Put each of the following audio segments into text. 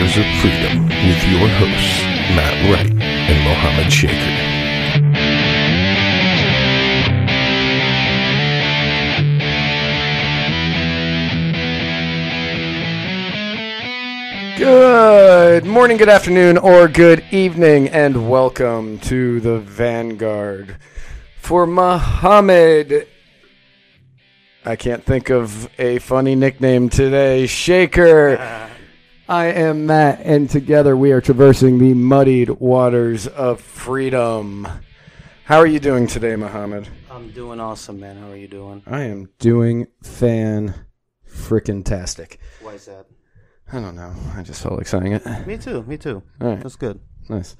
Muddy of Freedom with your hosts, Matt Wright and Mohammed Shaker. Good morning, good afternoon, or good evening, and welcome to the Vanguard. For Muhammad, I can't think of a funny nickname today, Shaker. I am Matt, and together we are traversing the muddied waters of freedom. How are you doing today, Muhammad? I'm doing awesome, man. How are you doing? I am doing fan frickin' tastic. Why is that? I don't know. I just felt like saying it. Me too. Me too. All right. That's good. Nice.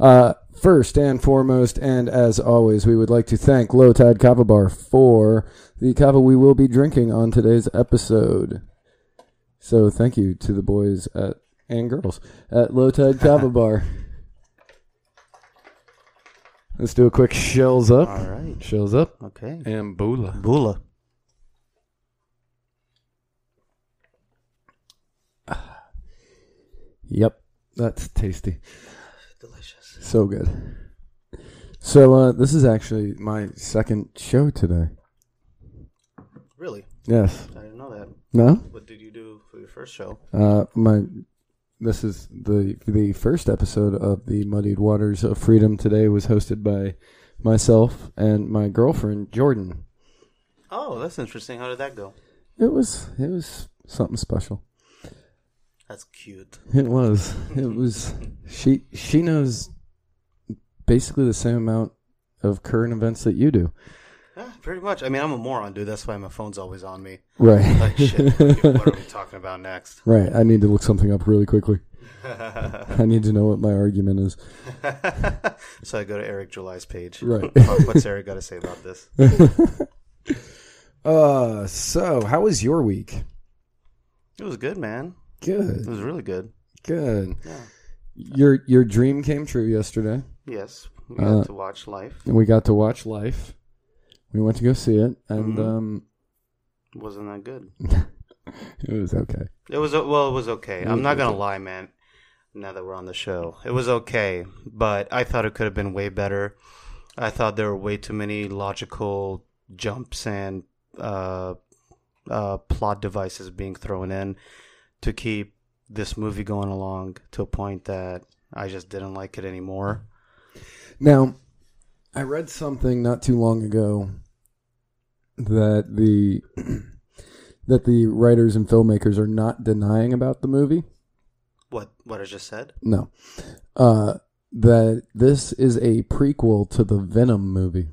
Uh, first and foremost, and as always, we would like to thank Low Tide Kava Bar for the kava we will be drinking on today's episode. So thank you to the boys at and girls at Low Tide Kava Bar. Let's do a quick shells up. All right. Shells up Okay. and bula. Bula. Yep, that's tasty. Delicious. So good. So uh, this is actually my second show today. Really? Yes. I didn't know that. No. What did you do for your first show? Uh, my this is the the first episode of the Muddied Waters of Freedom. Today was hosted by myself and my girlfriend Jordan. Oh, that's interesting. How did that go? It was it was something special. That's cute. It was it was she she knows basically the same amount of current events that you do. Pretty much. I mean, I'm a moron, dude. That's why my phone's always on me. Right. Like, shit, what are we talking about next? right. I need to look something up really quickly. I need to know what my argument is. so I go to Eric July's page. Right. What's Eric got to say about this? Uh so how was your week? It was good, man. Good. It was really good. Good. Yeah. Your your dream came true yesterday, Yes. We got Uh, to watch Life. and we got to watch Life. We went to go see it, and Mhm. um, Wasn't that good? it was okay. It was well. It was okay. I'm not gonna lie, man. Now that we're on the show, it was okay, but I thought it could have been way better. I thought there were way too many logical jumps and uh, uh, plot devices being thrown in to keep this movie going along to a point that I just didn't like it anymore. Now, I read something not too long ago that the that the writers and filmmakers are not denying about the movie. What what I just said? No, uh, that this is a prequel to the Venom movie.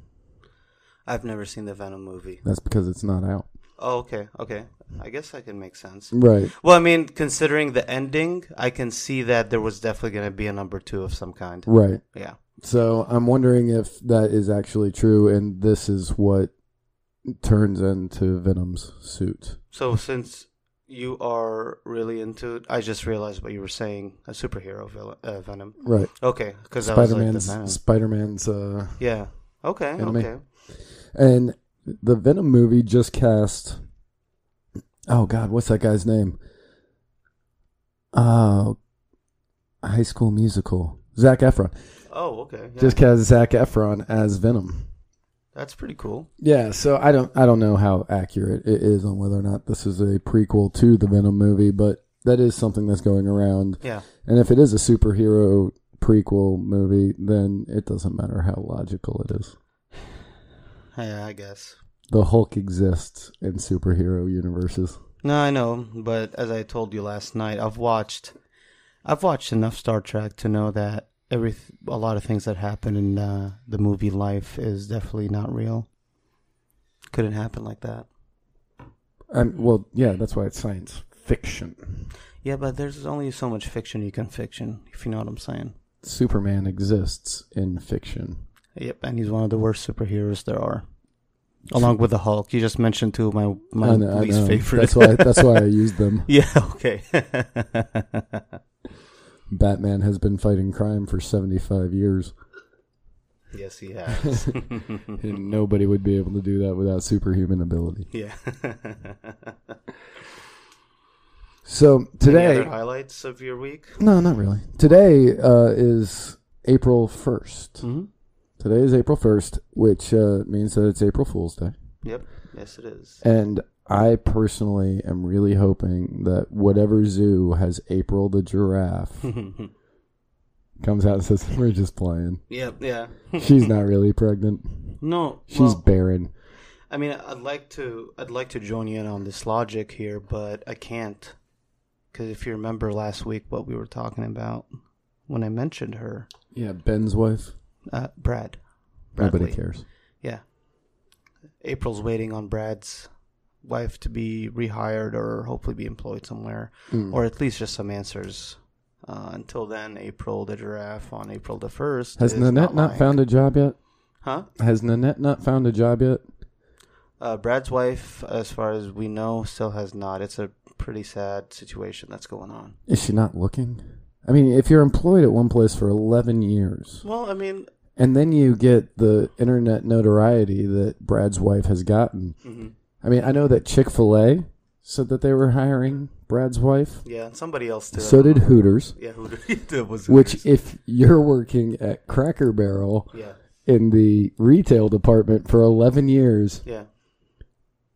I've never seen the Venom movie. That's because it's not out. Oh, okay, okay. I guess that can make sense. Right. Well, I mean, considering the ending, I can see that there was definitely going to be a number two of some kind. Right. Yeah. So I'm wondering if that is actually true, and this is what turns into Venom's suit. So since you are really into, I just realized what you were saying, a superhero villain, uh, Venom. Right. Okay, because I was Spider like the Man's Venom. Spider Man's uh, Yeah. Okay. Enemy. Okay. and the Venom movie just cast. Oh God, what's that guy's name? Oh, High School Musical. Zac Efron Oh, okay. Yeah. just cast Zac Efron as Venom. That's pretty cool. Yeah, so I don't I don't know how accurate it is on whether or not this is a prequel to the Venom movie, but that is something that's going around. Yeah. And if it is a superhero prequel movie, then it doesn't matter how logical it is. Yeah, I guess. the Hulk exists in superhero universes. No, I know, but as I told you last night, I've watched, I've watched enough Star Trek to know that every a lot of things that happen in uh, the movie life is definitely not real. Couldn't happen like that. Um, well, yeah, that's why it's science fiction. Yeah, but there's only so much fiction you can fiction, if you know what I'm saying. Superman exists in fiction. Yep, and he's one of the worst superheroes there are. Along with the Hulk, you just mentioned two of my my know, least favorite. That's why. That's why I used them. yeah. Okay. Batman has been fighting crime for seventy-five years, yes, he has. and nobody would be able to do that without superhuman ability. yeah. So today, other highlights of your week? no, not really. Today uh, is April 1st Mm-hmm. Today is April first, which uh, means that it's April Fool's Day. Yep. Yes, it is. And I personally am really hoping that whatever zoo has April the giraffe comes out and says, "We're just playing." yep. Yeah. She's not really pregnant. No. She's well, barren. I mean, I'd like to. I'd like to join you in on this logic here, but I can't. Because if you remember last week, what we were talking about when I mentioned her, Yeah, Ben's wife. uh, Brad. Nobody cares. Yeah. April's waiting on Brad's wife to be rehired or hopefully be employed somewhere, Mm. or at least just some answers. Uh, until then, April the giraffe on April the first. Has Nanette not lying. found a job yet? Huh? Has Nanette not found a job yet? Uh, Brad's wife, as far as we know, still has not. It's a pretty sad situation that's going on. Is she not looking? I mean, if you're employed at one place for 11 years Well, I mean, and then you get the internet notoriety that Brad's wife has gotten. mhm. I mean, I know that Chick fil A said that they were hiring Brad's wife. yeah, and somebody else did. So did Hooters. Yeah, who that was Which, if you're working at Cracker Barrel yeah, in the retail department for 11 years, yeah.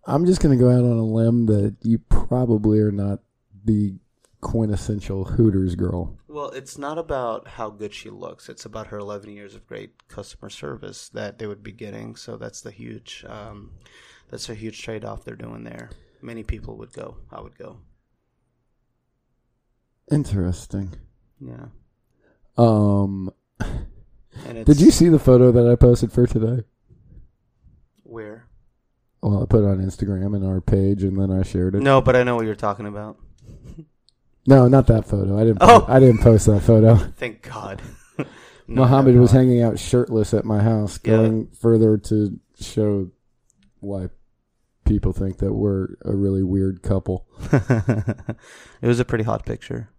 I'm just going to go out on a limb that you probably are not the quintessential Hooters girl. Well, it's not about how good she looks. It's about her 11 years of great customer service that they would be getting. So that's the huge, um, that's a huge trade off they're doing there. Many people would go. I would go. Interesting. Yeah. Um, And it's, did you see the photo that I posted for today? where? Well, I put it on Instagram and our page, and then I shared it. No, but I know what you're talking about. No, not that photo. I didn't. Oh. Po- I didn't post that photo. Thank God. No, Muhammad was hanging out shirtless at my house, Yeah. going further to show why people think that we're a really weird couple. it was a pretty hot picture.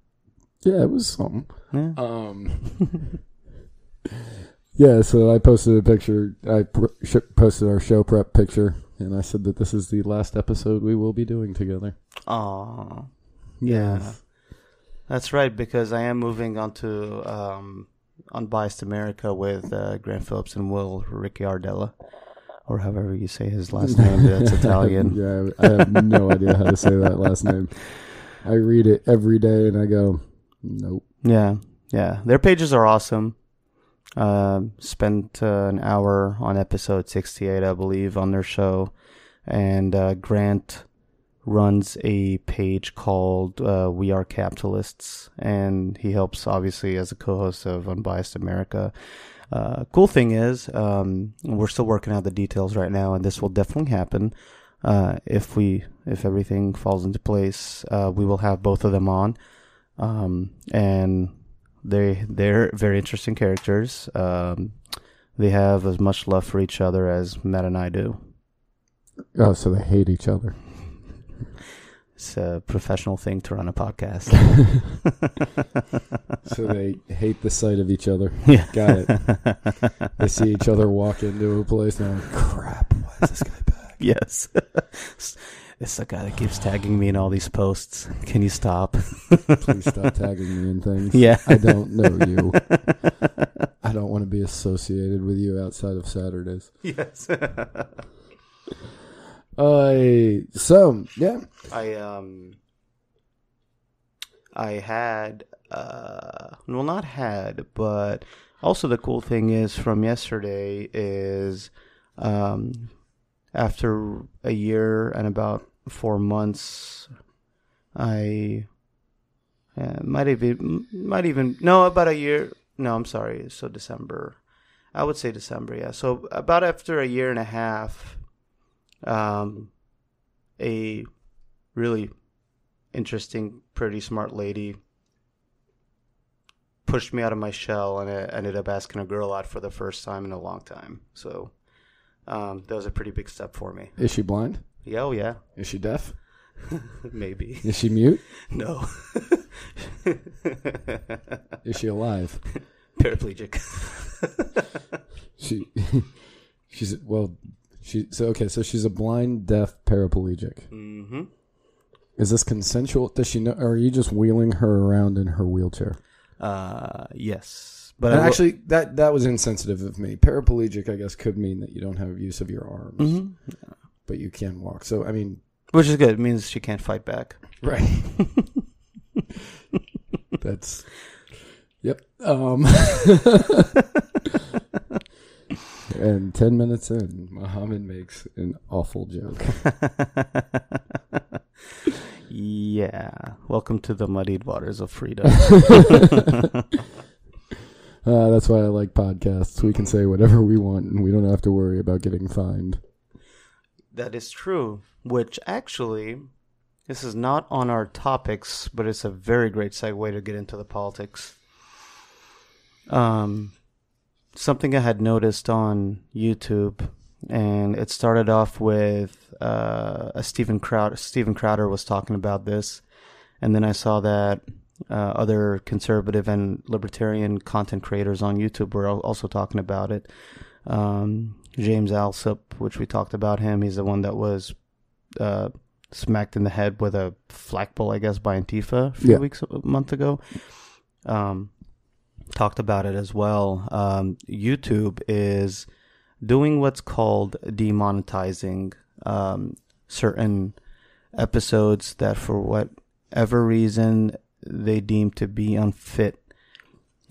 Yeah, it was something. Yeah. Um, yeah, so I posted a picture. I pr- sh- posted our show prep picture, and I said that this is the last episode we will be doing together. Aw. Yeah. That's right, because I am moving on to um, Unbiased America with uh, Grant Phillips and Will Ricciardella, or however you say his last name. That's Italian. yeah, I have no idea how to say that last name. I read it every day, and I go, nope. Yeah, yeah. Their pages are awesome. Um, spent uh, an hour on episode 68, I believe, on their show. And uh, Grant runs a page called uh, We Are Capitalists. And he helps, obviously, as a co host of Unbiased America. Uh, cool thing is, um, we're still working out the details right now, and this will definitely happen. Uh, if we, if everything falls into place, uh, we will have both of them on um, and they they're very interesting characters. Um, they have as much love for each other as Matt and I do. Oh, so they hate each other. It's a professional thing to run a podcast. So they hate the sight of each other. yeah, Got it. They see each other walk into a place, and they're like, crap, why is this guy back? yes. it's the guy that keeps tagging me in all these posts. Can you stop? Please stop tagging me in things. Yeah. I don't know you. I don't want to be associated with you outside of Saturdays. yes. Uh, so, yeah. I um I had uh well not had but also the cool thing is from yesterday is um after a year and about four months, I uh, might even might even no about a year. No, I'm sorry. So December, I would say December. Yeah. So about after a year and a half, um, a really interesting, pretty smart lady pushed me out of my shell, and I ended up asking a girl out for the first time in a long time. So um, that was a pretty big step for me. Is she blind? Yeah, oh yeah, Is she deaf? maybe Is she mute? no. Is she alive? Paraplegic. She she's well she so okay, so she's a blind, deaf paraplegic. hmm Is this consensual? Does she know or are you just wheeling her around in her wheelchair? Uh, yes, but I will- actually that that was insensitive of me. Paraplegic I guess could mean that you don't have use of your arms, Mhm. but you can walk. So I mean which is good. It means she can't fight back. Right. That's Yep. Um And ten minutes in, Muhammad makes an awful joke. yeah. Welcome to the muddied waters of freedom. Uh, that's why I like podcasts. We can say whatever we want, and we don't have to worry about getting fined. that is true. Which actually, this is not on our topics, but it's a very great segue to get into the politics. Um, something I had noticed on YouTube, and it started off with uh, a Steven Crowder. Steven Crowder was talking about this, and then I saw that uh, other conservative and libertarian content creators on YouTube were also talking about it. Um, James Allsup, which we talked about him, he's the one that was uh, smacked in the head with a flagpole, I guess, by Antifa a few Yeah. weeks, a month ago. Um, talked about it as well. Um, YouTube is doing what's called demonetizing um, certain episodes that, for whatever reason, they deem to be unfit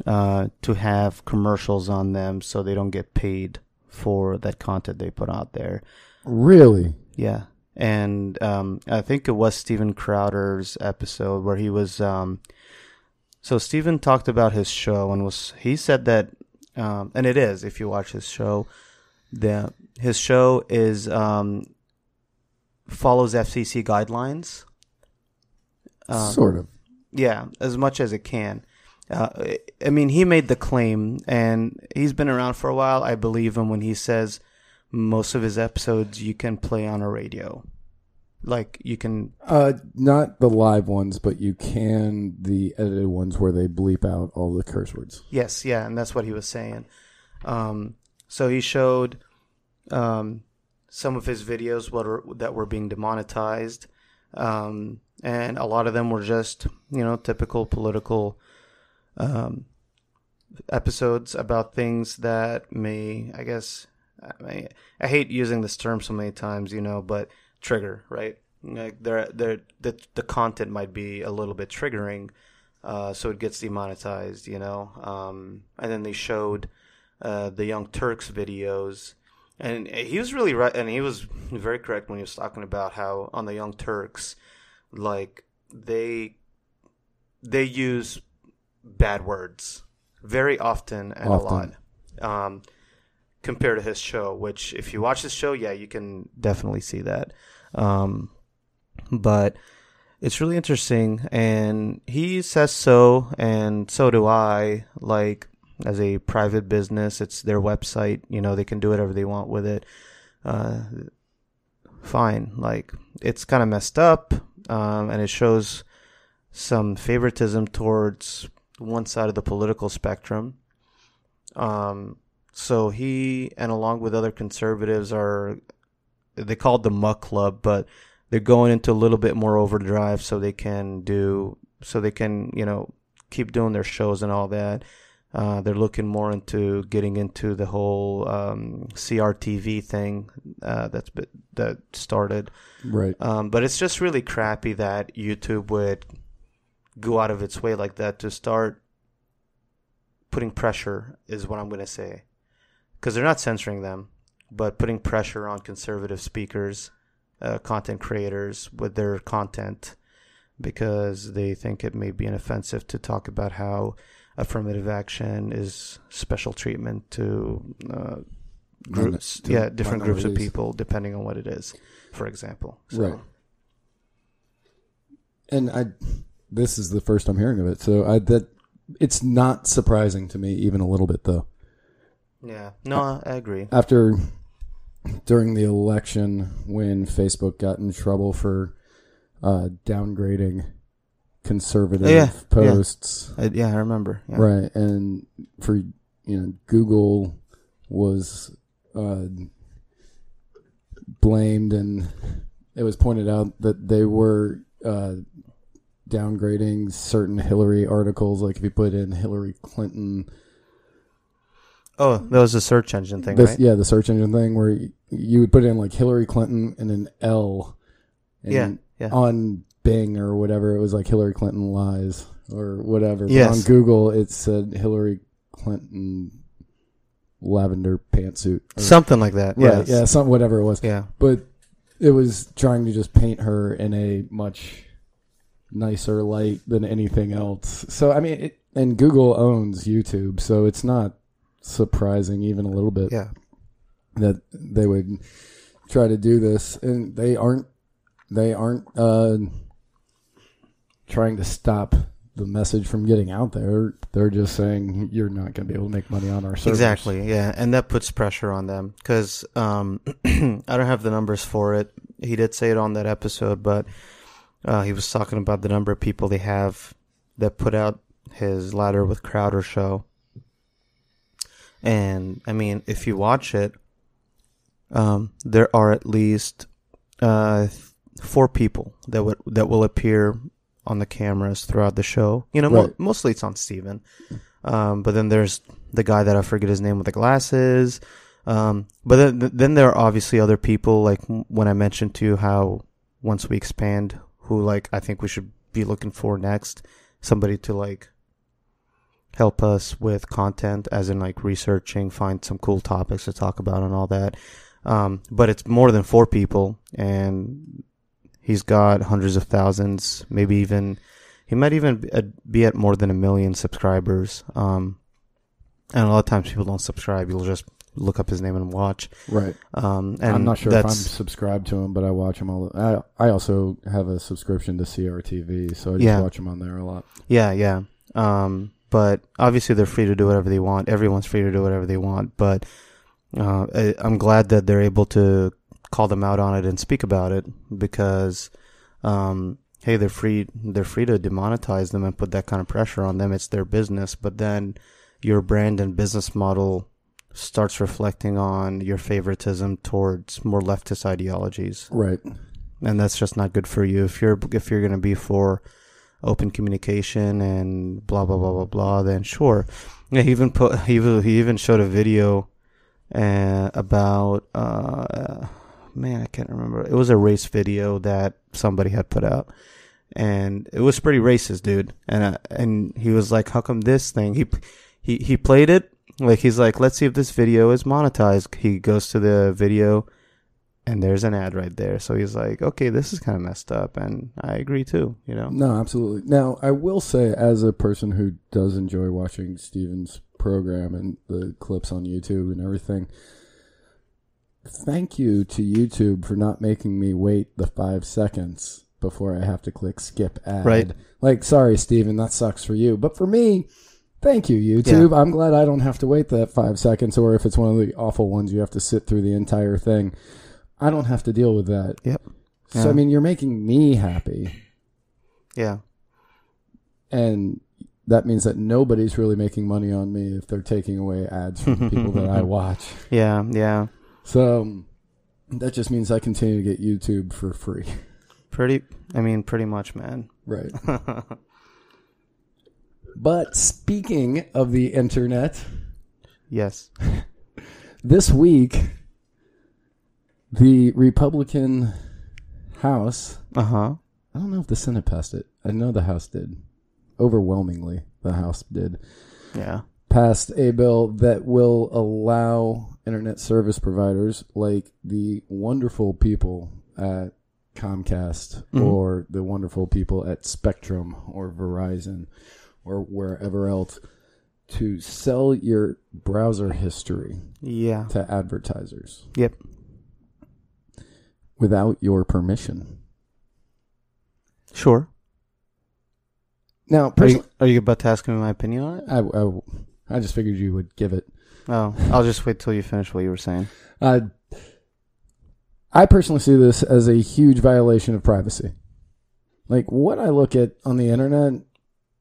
uh, to have commercials on them, so they don't get paid for that content they put out there. Really? Yeah. And um, I think it was Steven Crowder's episode where he was. Um, so Steven talked about his show and was he said that, um, and it is if you watch his show, the his show is um, follows FCC guidelines. Um, sort of. yeah, as much as it can. Uh, I mean, he made the claim, and he's been around for a while. I believe him when he says most of his episodes you can play on a radio. Like you can, Uh, not the live ones, but you can the edited ones where they bleep out all the curse words. yes, yeah, and that's what he was saying. Um, so he showed um, some of his videos what are, that were being demonetized, um, and a lot of them were just you know typical political um, episodes about things that may, I guess, I, mean, I hate using this term so many times, you know, but trigger, right? Like they're, they're, the the content might be a little bit triggering, uh, so it gets demonetized, you know. Um, and then they showed uh, the Young Turks videos, and he was really right, and he was very correct when he was talking about how on the Young Turks, like they they use bad words very often and Often. a lot um, compared to his show which if you watch his show yeah you can definitely see that um, but it's really interesting and he says so and so do i like as a private business it's their website you know they can do whatever they want with it uh, fine like it's kind of messed up um, and it shows some favoritism towards one side of the political spectrum. Um, so he and along with other conservatives are they call it the Mug Club, but they're going into a little bit more overdrive so they can do so they can you know keep doing their shows and all that. Uh, they're looking more into getting into the whole um, CRTV thing uh, that's been, that started. Right. Um, but it's just really crappy that YouTube would go out of its way like that to start putting pressure, is what I'm going to say. Because they're not censoring them. but putting pressure on conservative speakers, uh, content creators with their content because they think it may be inoffensive to talk about how affirmative action is special treatment to uh, groups, to yeah, different groups of people depending on what it is, for example. So, Right. And I, this is the first I'm hearing of it, so I that it's not surprising to me even a little bit though. Yeah, no, I agree. After during the election when Facebook got in trouble for uh, downgrading conservative Yeah, yeah. posts, I, yeah, I remember. Yeah. right? And for you know, Google was uh, blamed, and it was pointed out that they were uh, downgrading certain Hillary articles. Like if you put in Hillary Clinton, Oh, that was a search engine thing, this, right? yeah, the search engine thing where you, you would put in like Hillary Clinton and an L, and Yeah, yeah. on Bing or whatever, it was like Hillary Clinton lies or whatever. But Yes. on Google, it said Hillary Clinton lavender pantsuit. Or, Something like that. right, yes. yeah, some whatever it was. Yeah. But it was trying to just paint her in a much nicer light than anything else. So I mean, it, and Google owns YouTube, so it's not surprising even a little bit Yeah. that they would try to do this, and they aren't. They aren't uh, trying to stop the message from getting out there. They're just saying you're not going to be able to make money on our servers. Exactly. Yeah, and that puts pressure on them because um, I don't have the numbers for it. He did say it on that episode, but uh, he was talking about the number of people they have that put out his Louder with Crowder show. And I mean, if you watch it, um, there are at least uh, four people that would that will appear on the cameras throughout the show. You know, mo- mostly it's on Steven. Um, but then there's the guy that I forget his name with the glasses. Um, but then, then there are obviously other people, like when I mentioned to you how once we expand, who like I think we should be looking for next, somebody to like help us with content, as in like researching, find some cool topics to talk about and all that. Um, but it's more than four people, and he's got hundreds of thousands, maybe even he might even be at, more than a million subscribers. Um, and a lot of times people don't subscribe; you'll just look up his name and watch. Right. Um, and I'm not sure if I'm subscribed to him, but I watch him all. I I also have a subscription to CRTV, so I just Yeah. watch him on there a lot. Yeah, yeah. Um, but obviously they're free to do whatever they want. Everyone's free to do whatever they want. But uh, I, I'm glad that they're able to call them out on it and speak about it because, um, hey, they're free. They're free to demonetize them and put that kind of pressure on them. It's their business. But then your brand and business model starts reflecting on your favoritism towards more leftist ideologies Right. and that's just not good for you. If you're if you're gonna be for open communication and blah blah blah blah blah, then sure. Yeah, he even put he even, he even showed a video uh, about uh, man I can't remember. It was a race video that somebody had put out, and it was pretty racist, dude. And uh, and he was like, "How come this thing?" He he he played it like he's like, "Let's see if this video is monetized." He goes to the video and there's an ad right there. So he's like, okay, this is kind of messed up, and I agree too. You know, No, absolutely. Now, I will say, as a person who does enjoy watching Steven's program and the clips on YouTube and everything, thank you to YouTube for not making me wait the five seconds before I have to click skip ad. Right. Like, sorry, Steven, that sucks for you. But for me, thank you, YouTube. I'm glad I don't have to wait that five seconds, or if it's one of the awful ones, you have to sit through the entire thing. I don't have to deal with that. Yep. So, Yeah. I mean, you're making me happy yeah, and that means that nobody's really making money on me if they're taking away ads from the people that I watch. yeah, yeah. So um, that just means I continue to get YouTube for free. Pretty, I mean, pretty much, man. Right. but speaking of the internet, yes. this week the Republican House, Uh huh. I don't know if the Senate passed it. I know the House did. Overwhelmingly, the House did. Yeah. passed a bill that will allow internet service providers like the wonderful people at Comcast Mhm. or the wonderful people at Spectrum or Verizon or wherever else to sell your browser history Yeah. to advertisers Yep. Without your permission. Sure. Now, Are personally, you, are you about to ask me my opinion on it? I, I, I just figured you would give it. Oh, I'll just wait till you finish what you were saying. Uh, I personally see this as a huge violation of privacy. Like what I look at on the internet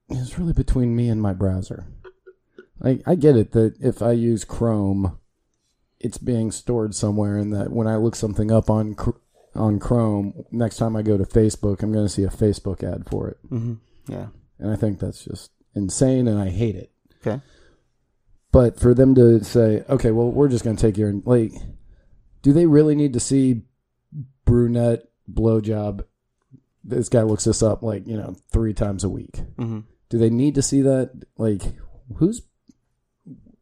is really between me and my browser. Like I get it that if I use Chrome, it's being stored somewhere, and that when I look something up on on Chrome, next time I go to Facebook, I'm going to see a Facebook ad for it, Mm-hmm. Yeah. and I think that's just insane, and I hate it. Okay. But for them to say, okay, well, we're just going to take your like, do they really need to see brunette blowjob? This guy looks this up like you know three times a week. Mm-hmm. Do they need to see that? Like, who's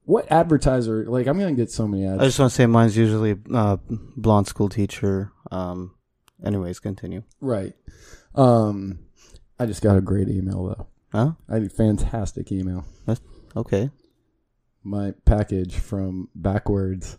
what advertiser? Like, I'm going to get so many ads. I just want to say mine's usually uh, blonde school teacher. Um, anyways, continue. right. Um, I just got a great email though. Huh? I had a fantastic email. Okay. My package from Backwards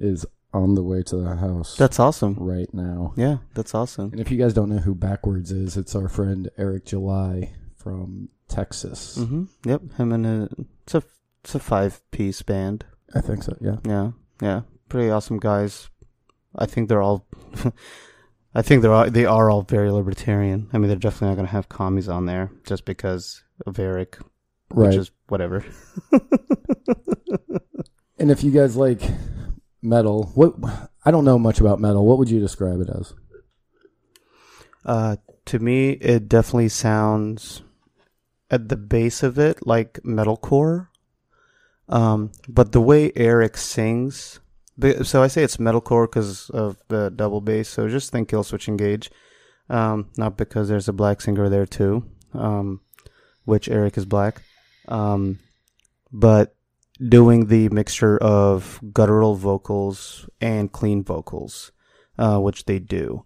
is on the way to the house That's awesome. right now. Yeah, that's awesome. And if you guys don't know who Backwards is, it's our friend Eric July from Texas. Mm-hmm. Yep. Him and a, it's a it's a five piece band. I think so. Yeah. Yeah. Yeah. Pretty awesome guys. I think they're all. I think they're all, they are all very libertarian. I mean, they're definitely not going to have commies on there just because of Eric, Right. which is whatever. and if you guys like metal, what I don't know much about metal. What would you describe it as? Uh, to me, it definitely sounds at the base of it like metalcore. Um, but the way Eric sings, so I say it's metalcore because of the double bass. So just think Killswitch Engage, um, not because there's a black singer there too, um, which Eric is black, um, but doing the mixture of guttural vocals and clean vocals, uh, which they do.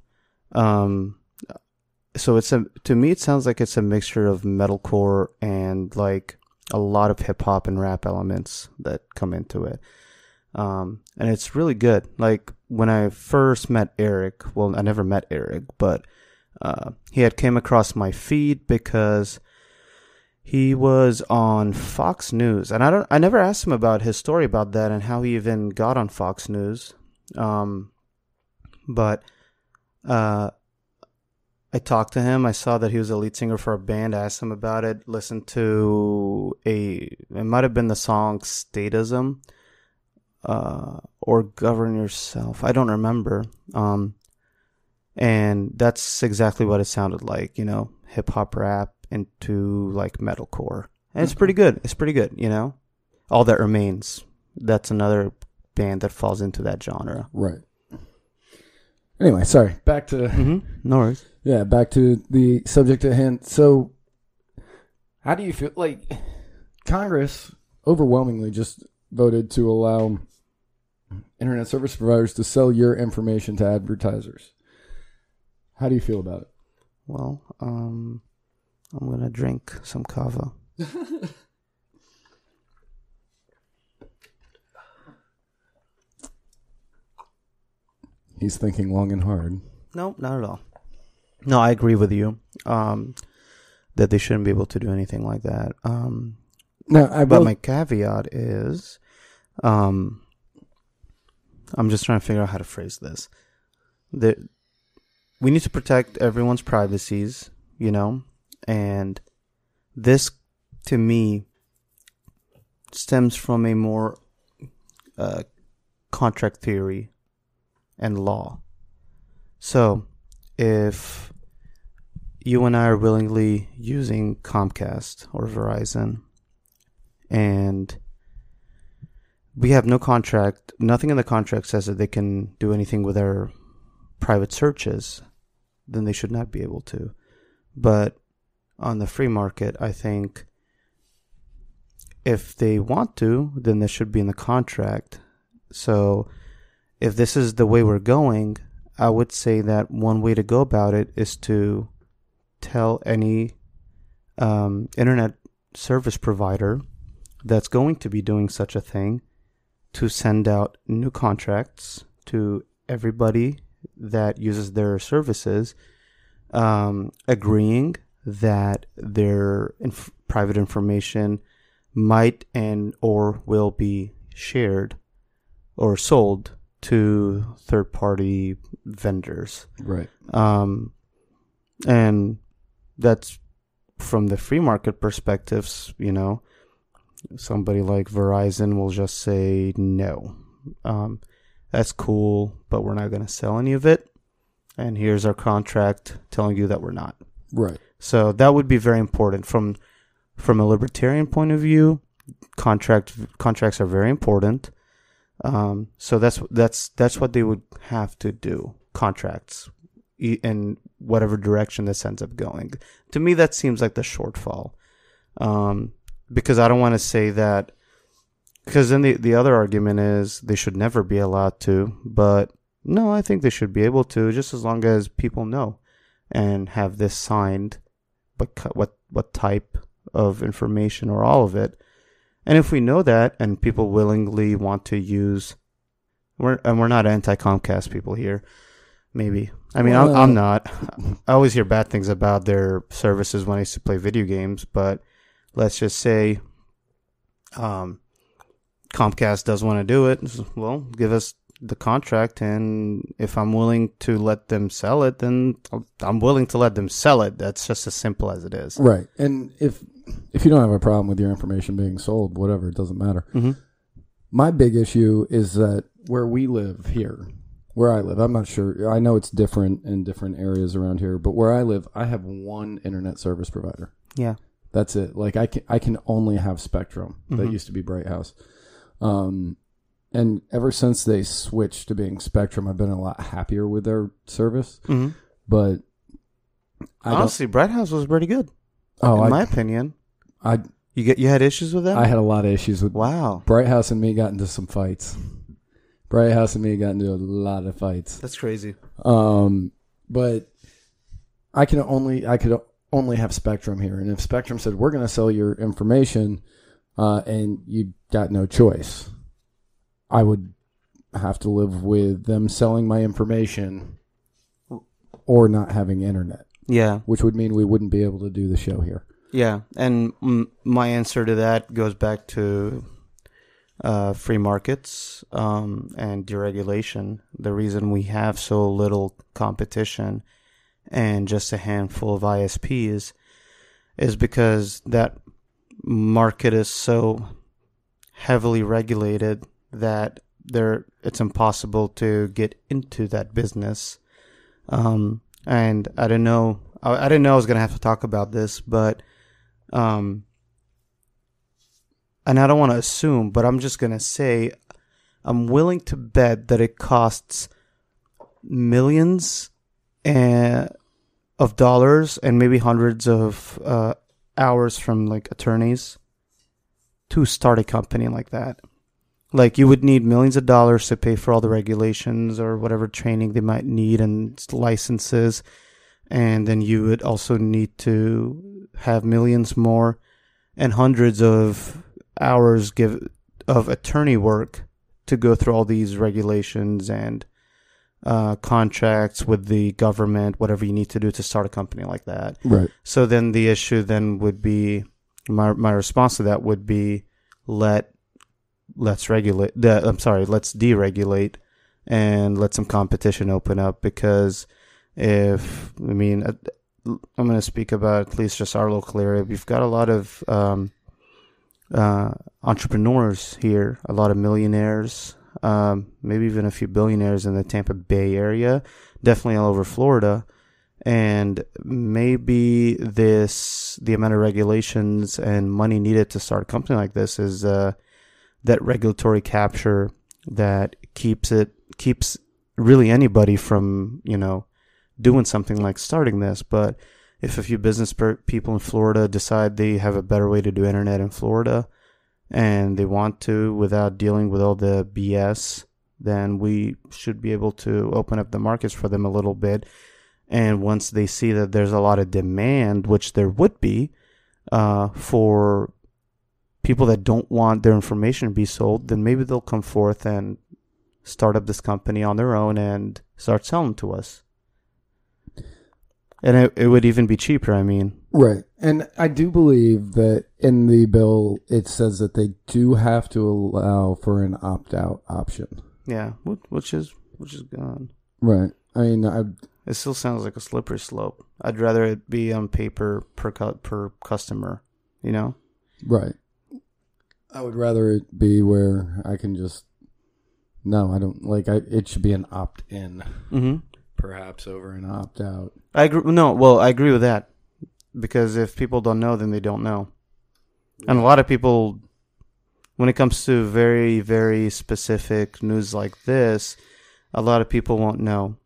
Um, so it's a to me it sounds like it's a mixture of metalcore and like a lot of hip hop and rap elements that come into it. Um, and it's really good. Like when I first met Eric, well, I never met Eric, but uh, he had came across my feed because he was on Fox News, and I don't, I never asked him about his story about that and how he even got on Fox News. Um, but uh, I talked to him. I saw that he was a lead singer for a band. I asked him about it. Listened to a. It might have been the song "Statism," uh, or "Govern Yourself." I don't remember. Um, and that's exactly what it sounded like. You know, hip hop rap into like metalcore, and it's pretty good. It's pretty good. You know, all that remains. That's another band that falls into that genre. Right. Anyway, sorry. Back to Mm-hmm. No worries. yeah, back to the subject at hand. So, how do you feel? Like Congress overwhelmingly just voted to allow internet service providers to sell your information to advertisers. How do you feel about it? Well, um, I'm gonna drink some kava. He's thinking long and hard. No, not at all. No, I agree with you. Um, that they shouldn't be able to do anything like that. Um, No, I but will, my caveat is, um, I'm just trying to figure out how to phrase this. We need to protect everyone's privacies, you know, and this, to me, stems from a more uh, contract theory and law. So, if you and I are willingly using Comcast or Verizon, and we have no contract, nothing in the contract says that they can do anything with our private searches, then they should not be able to. But on the free market, I think if they want to, then this should be in the contract. So if this is the way we're going, I would say that one way to go about it is to tell any um, internet service provider that's going to be doing such a thing to send out new contracts to everybody that uses their services, um, agreeing that their inf- private information might and or will be shared or sold to third party vendors. Right. Um, and that's from the free market perspectives, you know, somebody like Verizon will just say no. Um, that's cool, but we're not going to sell any of it. And here's our contract telling you that we're not. Right. So that would be very important from from a libertarian point of view. Contract contracts are very important. Um, so that's that's that's what they would have to do. Contracts in whatever direction this ends up going. To me, that seems like the shortfall. Um, because I don't want to say that. Because then the the other argument is they should never be allowed to. But no, I think they should be able to, just as long as people know and have this signed. But what what type of information or all of it? And if we know that, and people willingly want to use, we're and we're not anti Comcast people here. Maybe I mean I'm, I'm not. I always hear bad things about their services when I used to play video games, but let's just say, um, Comcast does want to do it. Well, give us the contract, and if I'm willing to let them sell it, then I'm willing to let them sell it. That's just as simple as it is. Right. And if if you don't have a problem with your information being sold, whatever, it doesn't matter. Mhm. My big issue is that where we live here, where I live, I'm not sure. I know it's different in different areas around here, but where I live, I have one internet service provider. Yeah. That's it. Like I can I can only have Spectrum. That Mhm. used to be Bright House. Um and ever since they switched to being Spectrum, I've been a lot happier with their service. hmm But I Honestly, Bright House was pretty good. oh in I, my opinion. I You get you had issues with them? I had a lot of issues with wow. Bright House and me got into some fights. Bright House and me got into a lot of fights. That's crazy. Um, but I can only I could only have Spectrum here, and if Spectrum said we're going to sell your information, uh, and you got no choice, I would have to live with them selling my information or not having internet, Yeah. which would mean we wouldn't be able to do the show here. Yeah, and mm, my answer to that goes back to uh, free markets um, and deregulation. The reason we have so little competition and just a handful of ISPs is because that market is so heavily regulated that there it's impossible to get into that business. Um, and I don't know. I, I didn't know I was gonna have to talk about this, but um, and I don't want to assume, but I'm just gonna say, I'm willing to bet that it costs millions and of dollars and maybe hundreds of uh, hours from like attorneys to start a company like that. Like you would need millions of dollars to pay for all the regulations or whatever training they might need and licenses, and then you would also need to have millions more and hundreds of hours give of attorney work to go through all these regulations and uh, contracts with the government, whatever you need to do to start a company like that. Right. So then the issue then would be my my response to that would be let let's regulate the I'm sorry, let's deregulate and let some competition open up because if I mean uh, I'm going to speak about at least just our local area. We've got a lot of um, uh, entrepreneurs here, a lot of millionaires, um, maybe even a few billionaires in the Tampa Bay area, definitely all over Florida. And maybe this, the amount of regulations and money needed to start a company like this is uh, that regulatory capture that keeps it, keeps really anybody from, you know, doing something like starting this. But if a few business per- people in Florida decide they have a better way to do internet in Florida, and they want to without dealing with all the BS, then we should be able to open up the markets for them a little bit. And once they see that there's a lot of demand, which there would be, uh, for people that don't want their information to be sold, then maybe they'll come forth and start up this company on their own and start selling to us. And it, it would even be cheaper, I mean. Right. And I do believe that in the bill, it says that they do have to allow for an opt out option. Yeah, which is which is gone. Right. I mean, I, It still sounds like a slippery slope. I'd rather it be on paper per cu- per customer, you know? right. I would rather it be where I can just, no, I don't like, I, it should be an opt in, Mm-hmm. perhaps over an opt out. I agree. No, well, I agree with that because if people don't know, then they don't know, and a lot of people, when it comes to very very specific news like this, a lot of people won't know.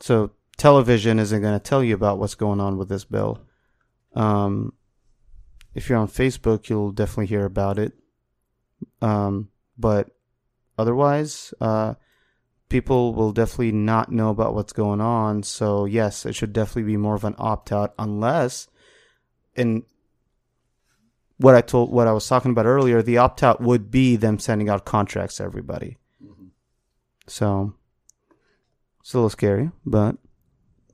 So television isn't going to tell you about what's going on with this bill. Um, if you're on Facebook, you'll definitely hear about it. Um, but otherwise, uh, people will definitely not know about what's going on. So yes, it should definitely be more of an opt out unless in what I told what I was talking about earlier, the opt out would be them sending out contracts to everybody. Mm-hmm. So it's a little scary, but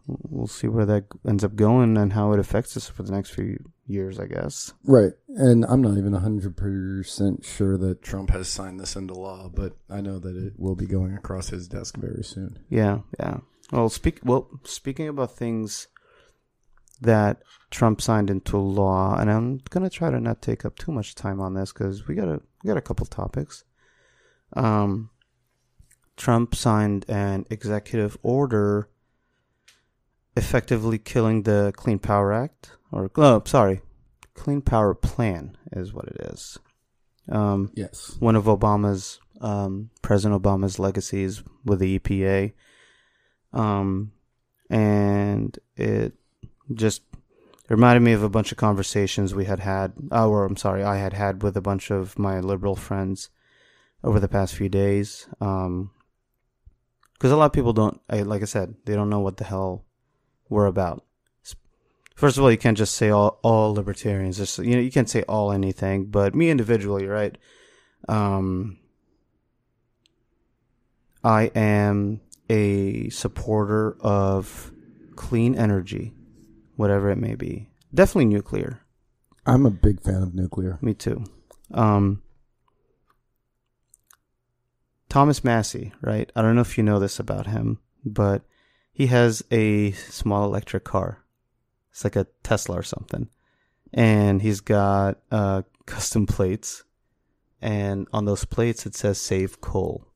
we'll see where that ends up going and how it affects us for the next few years, I guess. Right. And I'm not even 100% sure that Trump has signed this into law, but I know that it will be going across his desk very soon. Yeah, yeah. Well, speak. Well, speaking about things that Trump signed into law, and I'm gonna try to not take up too much time on this because we got a we got a couple topics. Um, Trump signed an executive order, effectively killing the Clean Power Act, or oh, sorry, Clean Power Plan is what it is. Um, Yes. one of Obama's um, President Obama's legacies with the EPA, um, and it just reminded me of a bunch of conversations we had had, uh, or I'm sorry, I had had with a bunch of my liberal friends over the past few days. Um, because a lot of people don't, like I said, they don't know what the hell we're about. First of all, you can't just say all all libertarians. Just you know, you can't say all anything. But me individually, right? Um, I am a supporter of clean energy, whatever it may be. Definitely nuclear. I'm a big fan of nuclear. Me too. Um, Thomas Massie, right? I don't know if you know this about him, but he has a small electric car. It's like a Tesla or something. And he's got uh, custom plates. And on those plates, it says save coal.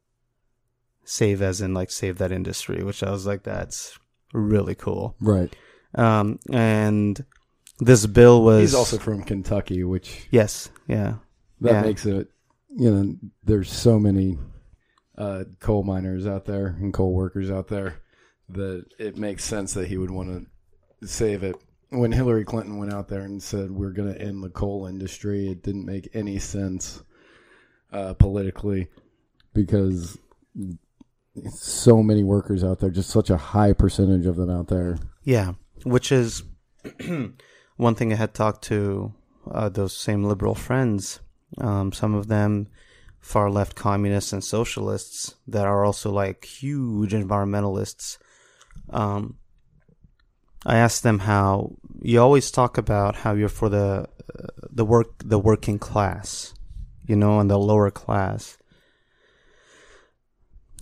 Save as in like save that industry, which I was like, that's really cool. Right. Um, and this bill was. He's also from Kentucky, which Yes, yeah. that Yeah. makes it, you know, there's so many uh, coal miners out there and coal workers out there that it makes sense that he would want to save it. When Hillary Clinton went out there and said we're going to end the coal industry, it didn't make any sense uh, politically because so many workers out there, just such a high percentage of them out there. Yeah, which is one thing I had talked to uh, those same liberal friends. Um, some of them far left communists and socialists that are also like huge environmentalists. Um, I asked them how you always talk about how you're for the uh, the work the working class, you know, and the lower class,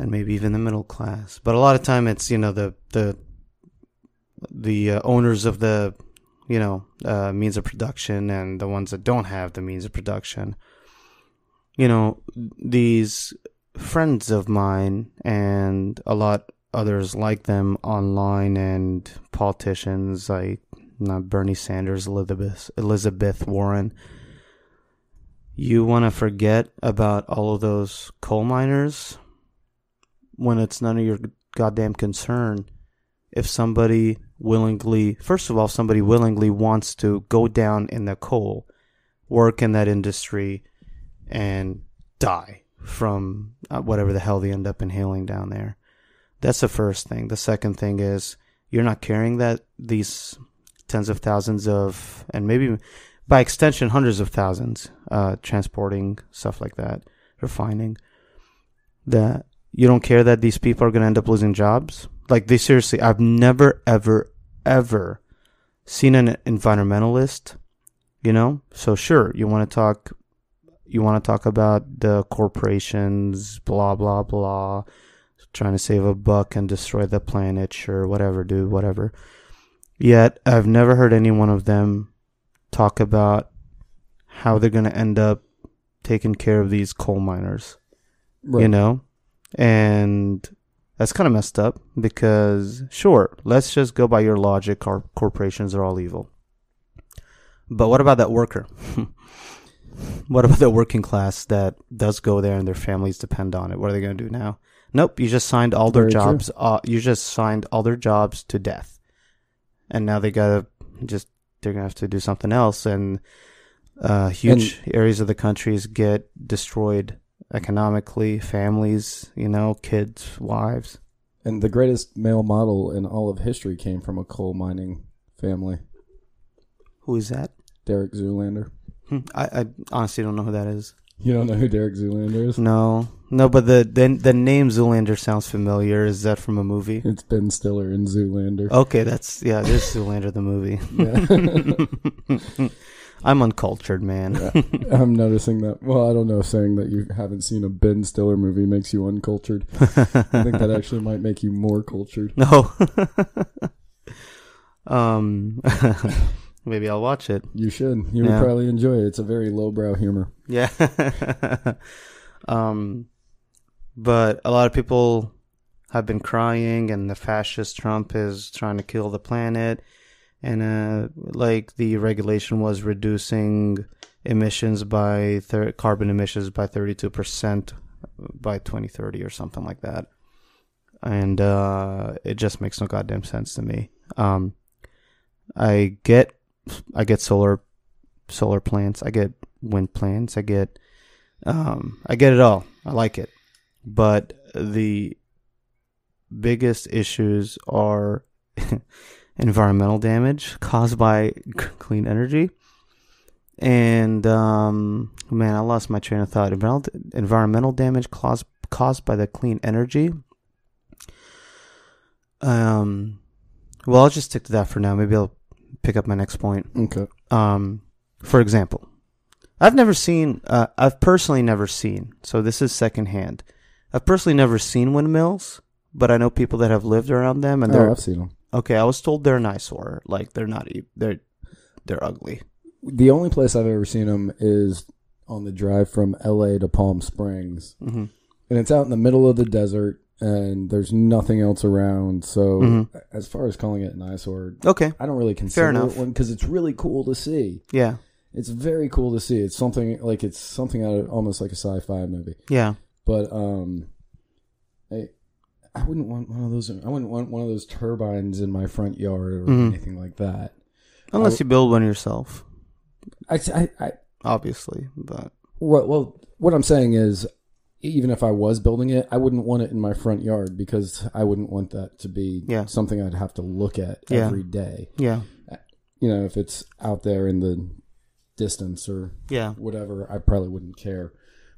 and maybe even the middle class. But a lot of time it's you know the the the uh, owners of the you know uh, means of production and the ones that don't have the means of production. You know these friends of mine and a lot others like them online and politicians like not Bernie Sanders Elizabeth Elizabeth Warren. You want to forget about all of those coal miners? When it's none of your goddamn concern. If somebody willingly, first of all, somebody willingly wants to go down in the coal, work in that industry, and die from uh, whatever the hell they end up inhaling down there. That's the first thing. The second thing is you're not caring that these tens of thousands of, and maybe by extension, hundreds of thousands, uh, transporting stuff like that, refining, that you don't care that these people are going to end up losing jobs. Like, they seriously, I've never, ever, ever seen an environmentalist, you know? So, sure, you want to talk. You want to talk about the corporations, blah blah blah, trying to save a buck and destroy the planet, sure, whatever, dude, whatever. Yet, I've never heard any one of them talk about how they're going to end up taking care of these coal miners, Right. you know? And that's kind of messed up because, sure, let's just go by your logic. Our corporations are all evil. But what about that worker? what about the working class that does go there and their families depend on it? What are they going to do now? Nope, you just signed all their Very jobs. Uh, you just signed all their jobs to death, and now they gotta just they're gonna have to do something else, and uh, huge areas of the countries get destroyed economically. Families, you know, kids, wives. And the greatest male model in all of history came from a coal mining family, Who is that? Derek Zoolander. Hmm, I, I honestly don't know who that is. You don't know who Derek Zoolander is? No, no, but the the, the name Zoolander sounds familiar. Is that from a movie? It's Ben Stiller in Zoolander. Okay, that's yeah. This is Zoolander the movie. Yeah. I'm uncultured, man. I'm noticing that. Well, I don't know saying that you haven't seen a Ben Stiller movie makes you uncultured. I think that actually might make you more cultured. No. um, maybe I'll watch it. You should. You Yeah. would probably enjoy it. It's a very lowbrow humor. Yeah. um, but a lot of people have been crying, and the fascist Trump is trying to kill the planet. And uh, like the regulation was reducing emissions by thir- carbon emissions by thirty two percent by twenty thirty or something like that. And uh, it just makes no goddamn sense to me. Um, I get, I get solar, solar plants. I get wind plants. I get, um, I get it all. I like it, but the biggest issues are environmental damage caused by clean energy. And um, man, I lost my train of thought. Environmental, damage caused caused by the clean energy. Um, well, I'll just stick to that for now. Maybe I'll pick up my next point. Okay. Um, for example, I've never seen, uh, I've personally never seen, so this is secondhand. I've personally never seen windmills, but I know people that have lived around them, and Oh, they're I've seen them. Okay. I was told they're an eyesore, like they're not, e- they're they're ugly. The only place I've ever seen them is on the drive from L.A. to Palm Springs, hmm and it's out in the middle of the desert, and there's nothing else around. So, Mhm. as far as calling it an eyesore, Okay, I don't really consider enough. it one because it's really cool to see. yeah, It's very cool to see. It's something like it's something out of almost like a sci-fi movie. yeah, But um, I I wouldn't want one of those. I wouldn't want one of those turbines in my front yard or Mhm. anything like that. unless you build one yourself, I, I, I obviously. But well, well, what I'm saying is, even if I was building it, I wouldn't want it in my front yard because I wouldn't want that to be Yeah. something I'd have to look at Yeah. every day. yeah, You know, if it's out there in the distance or yeah, whatever, I probably wouldn't care.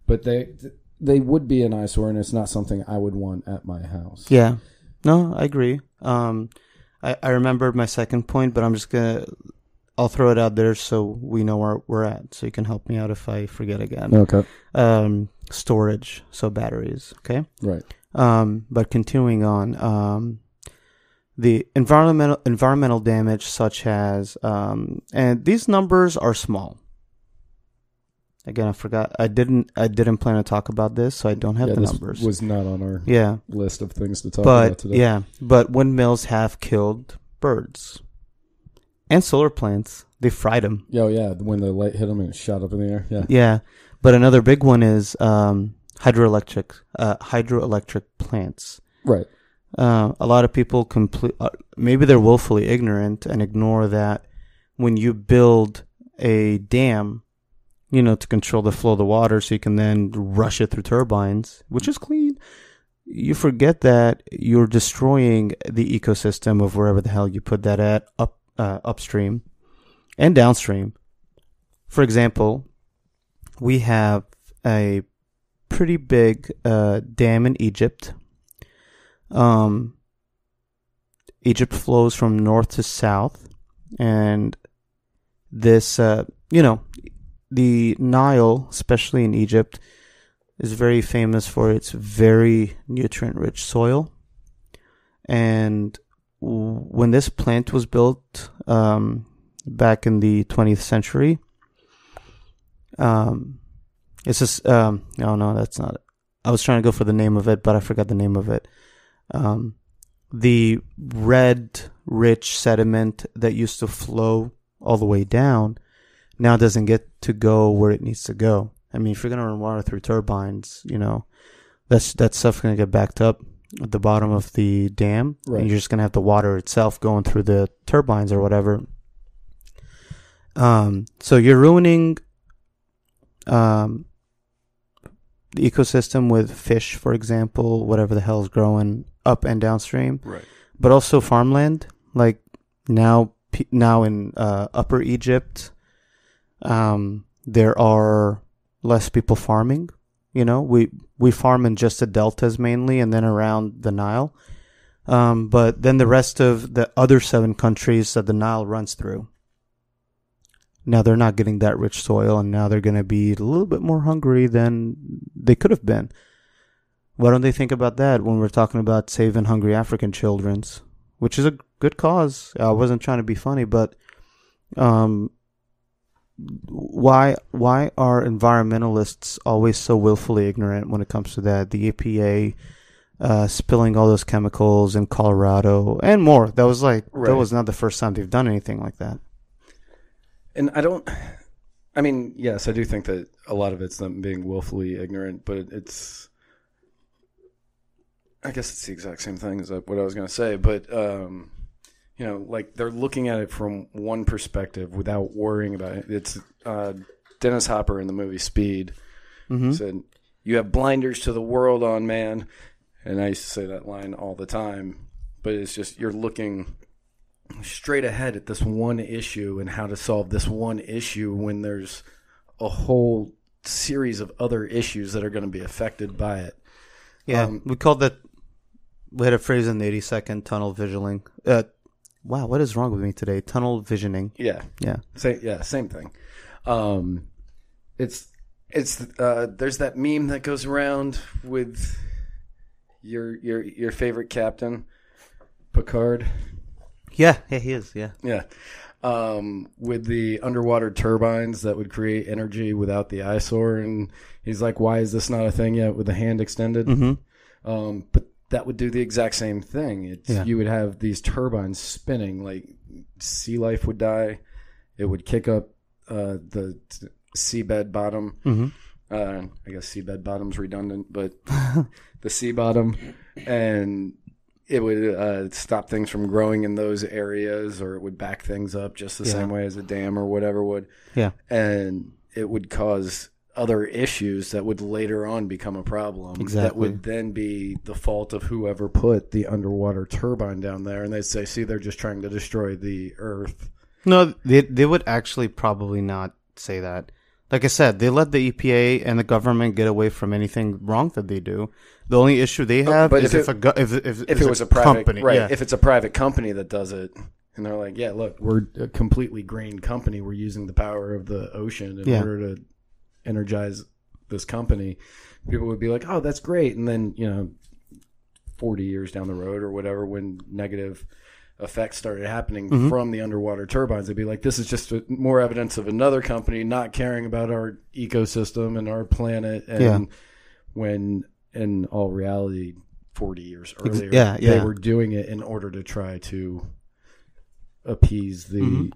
But they they would be an eyesore, and it's not something I would want at my house. yeah. No, I agree. Um, I I remembered my second point, but I'm just gonna. I'll throw it out there so we know where we're at, so you can help me out if I forget again. Okay. um, storage, so batteries. Okay. Right. Um, but continuing on, um, the environmental environmental damage, such as, um, and these numbers are small. Again, I forgot. I didn't. I didn't plan to talk about this, so I don't have yeah, the this numbers. was not on our yeah, list of things to talk about today. yeah, but windmills have killed birds and solar plants. They fried them. Oh, yeah. When the light hit them and it shot up in the air. Yeah. Yeah, but another big one is um, hydroelectric uh, hydroelectric plants. Right. Uh, a lot of people complete uh, maybe they're willfully ignorant and ignore that when you build a dam you know, to control the flow of the water so you can then rush it through turbines, which is clean. You forget that you're destroying the ecosystem of wherever the hell you put that at up uh, upstream and downstream. For example, we have a pretty big uh, dam in Egypt. Um, Egypt flows from north to south, and this, uh, you know, the Nile, especially in Egypt, is very famous for its very nutrient rich soil. And when this plant was built um, back in the 20th century, um, it's just, um, no, no, that's not it. I was trying to go for the name of it, but I forgot the name of it. Um, the red, rich sediment that used to flow all the way down now doesn't get to go where it needs to go. I mean, if you're gonna run water through turbines, you know, that's that stuff's gonna get backed up at the bottom of the dam, Right. and you're just gonna have the water itself going through the turbines or whatever. Um, so you're ruining um the ecosystem with fish, for example, whatever the hell's growing up and downstream Right. but also farmland. Like now, now in uh, Upper Egypt, um, there are less people farming. You know, we we farm in just the deltas mainly, and then around the Nile. Um, but then the rest of the other seven countries that the Nile runs through. Now they're not getting that rich soil, and now they're going to be a little bit more hungry than they could have been. Why don't they think about that when we're talking about saving hungry African children's, which is a good cause. I wasn't trying to be funny, but um, why why are environmentalists always so willfully ignorant when it comes to that? The EPA uh, spilling all those chemicals in Colorado and more. That was like Right. that was not the first time they've done anything like that. And I don't. I mean, yes, I do think that a lot of it's them being willfully ignorant, but it's. I guess it's the exact same thing as what I was going to say, but um, you know, like they're looking at it from one perspective without worrying about it. It's uh, Dennis Hopper in the movie Speed Mm-hmm. said, "You have blinders to the world on, man." And I used to say that line all the time, but it's just you're looking straight ahead at this one issue and how to solve this one issue when there's a whole series of other issues that are going to be affected by it. Yeah, Um, we called that. We had a phrase in the 80 second tunnel visioning. Uh, wow, what is wrong with me today? Tunnel visioning. Yeah, Yeah. same, yeah, same thing. Um, it's it's uh, there's that meme that goes around with your your your favorite captain, Picard. Yeah, yeah, he is. Yeah. Yeah. Um, with the underwater turbines that would create energy without the eyesore. And he's like, why is this not a thing yet with the hand extended? Mm-hmm. Um, that would do the exact same thing. It's, Yeah. You would have these turbines spinning, like sea life would die. It would kick up uh, the t- seabed bottom. Mm-hmm. Uh, I guess seabed bottom's redundant, but the sea bottom, and it would uh, stop things from growing in those areas, or it would back things up just the Yeah. same way as a dam or whatever would, Yeah. and it would cause other issues that would later on become a problem. That would then be the fault of whoever put the underwater turbine down there, and they'd say, "See, they're just trying to destroy the Earth." No, they they would actually probably not say that. Like I said, they let the EPA and the government get away from anything wrong that they do. The only issue they uh, have but is if if, it- a if if, if it's it was a private company, right yeah. if it's a private company that does it and they're like yeah look we're a completely green company we're using the power of the ocean in Yeah. order to energize this company people would be like oh that's great and then you know 40 years down the road or whatever when negative effects started happening Mm-hmm. from the underwater turbines they'd be like this is just a, more evidence of another company not caring about our ecosystem and our planet and Yeah. when in all reality 40 years Ex- earlier yeah, they yeah. were doing it in order to try to appease the Mhm.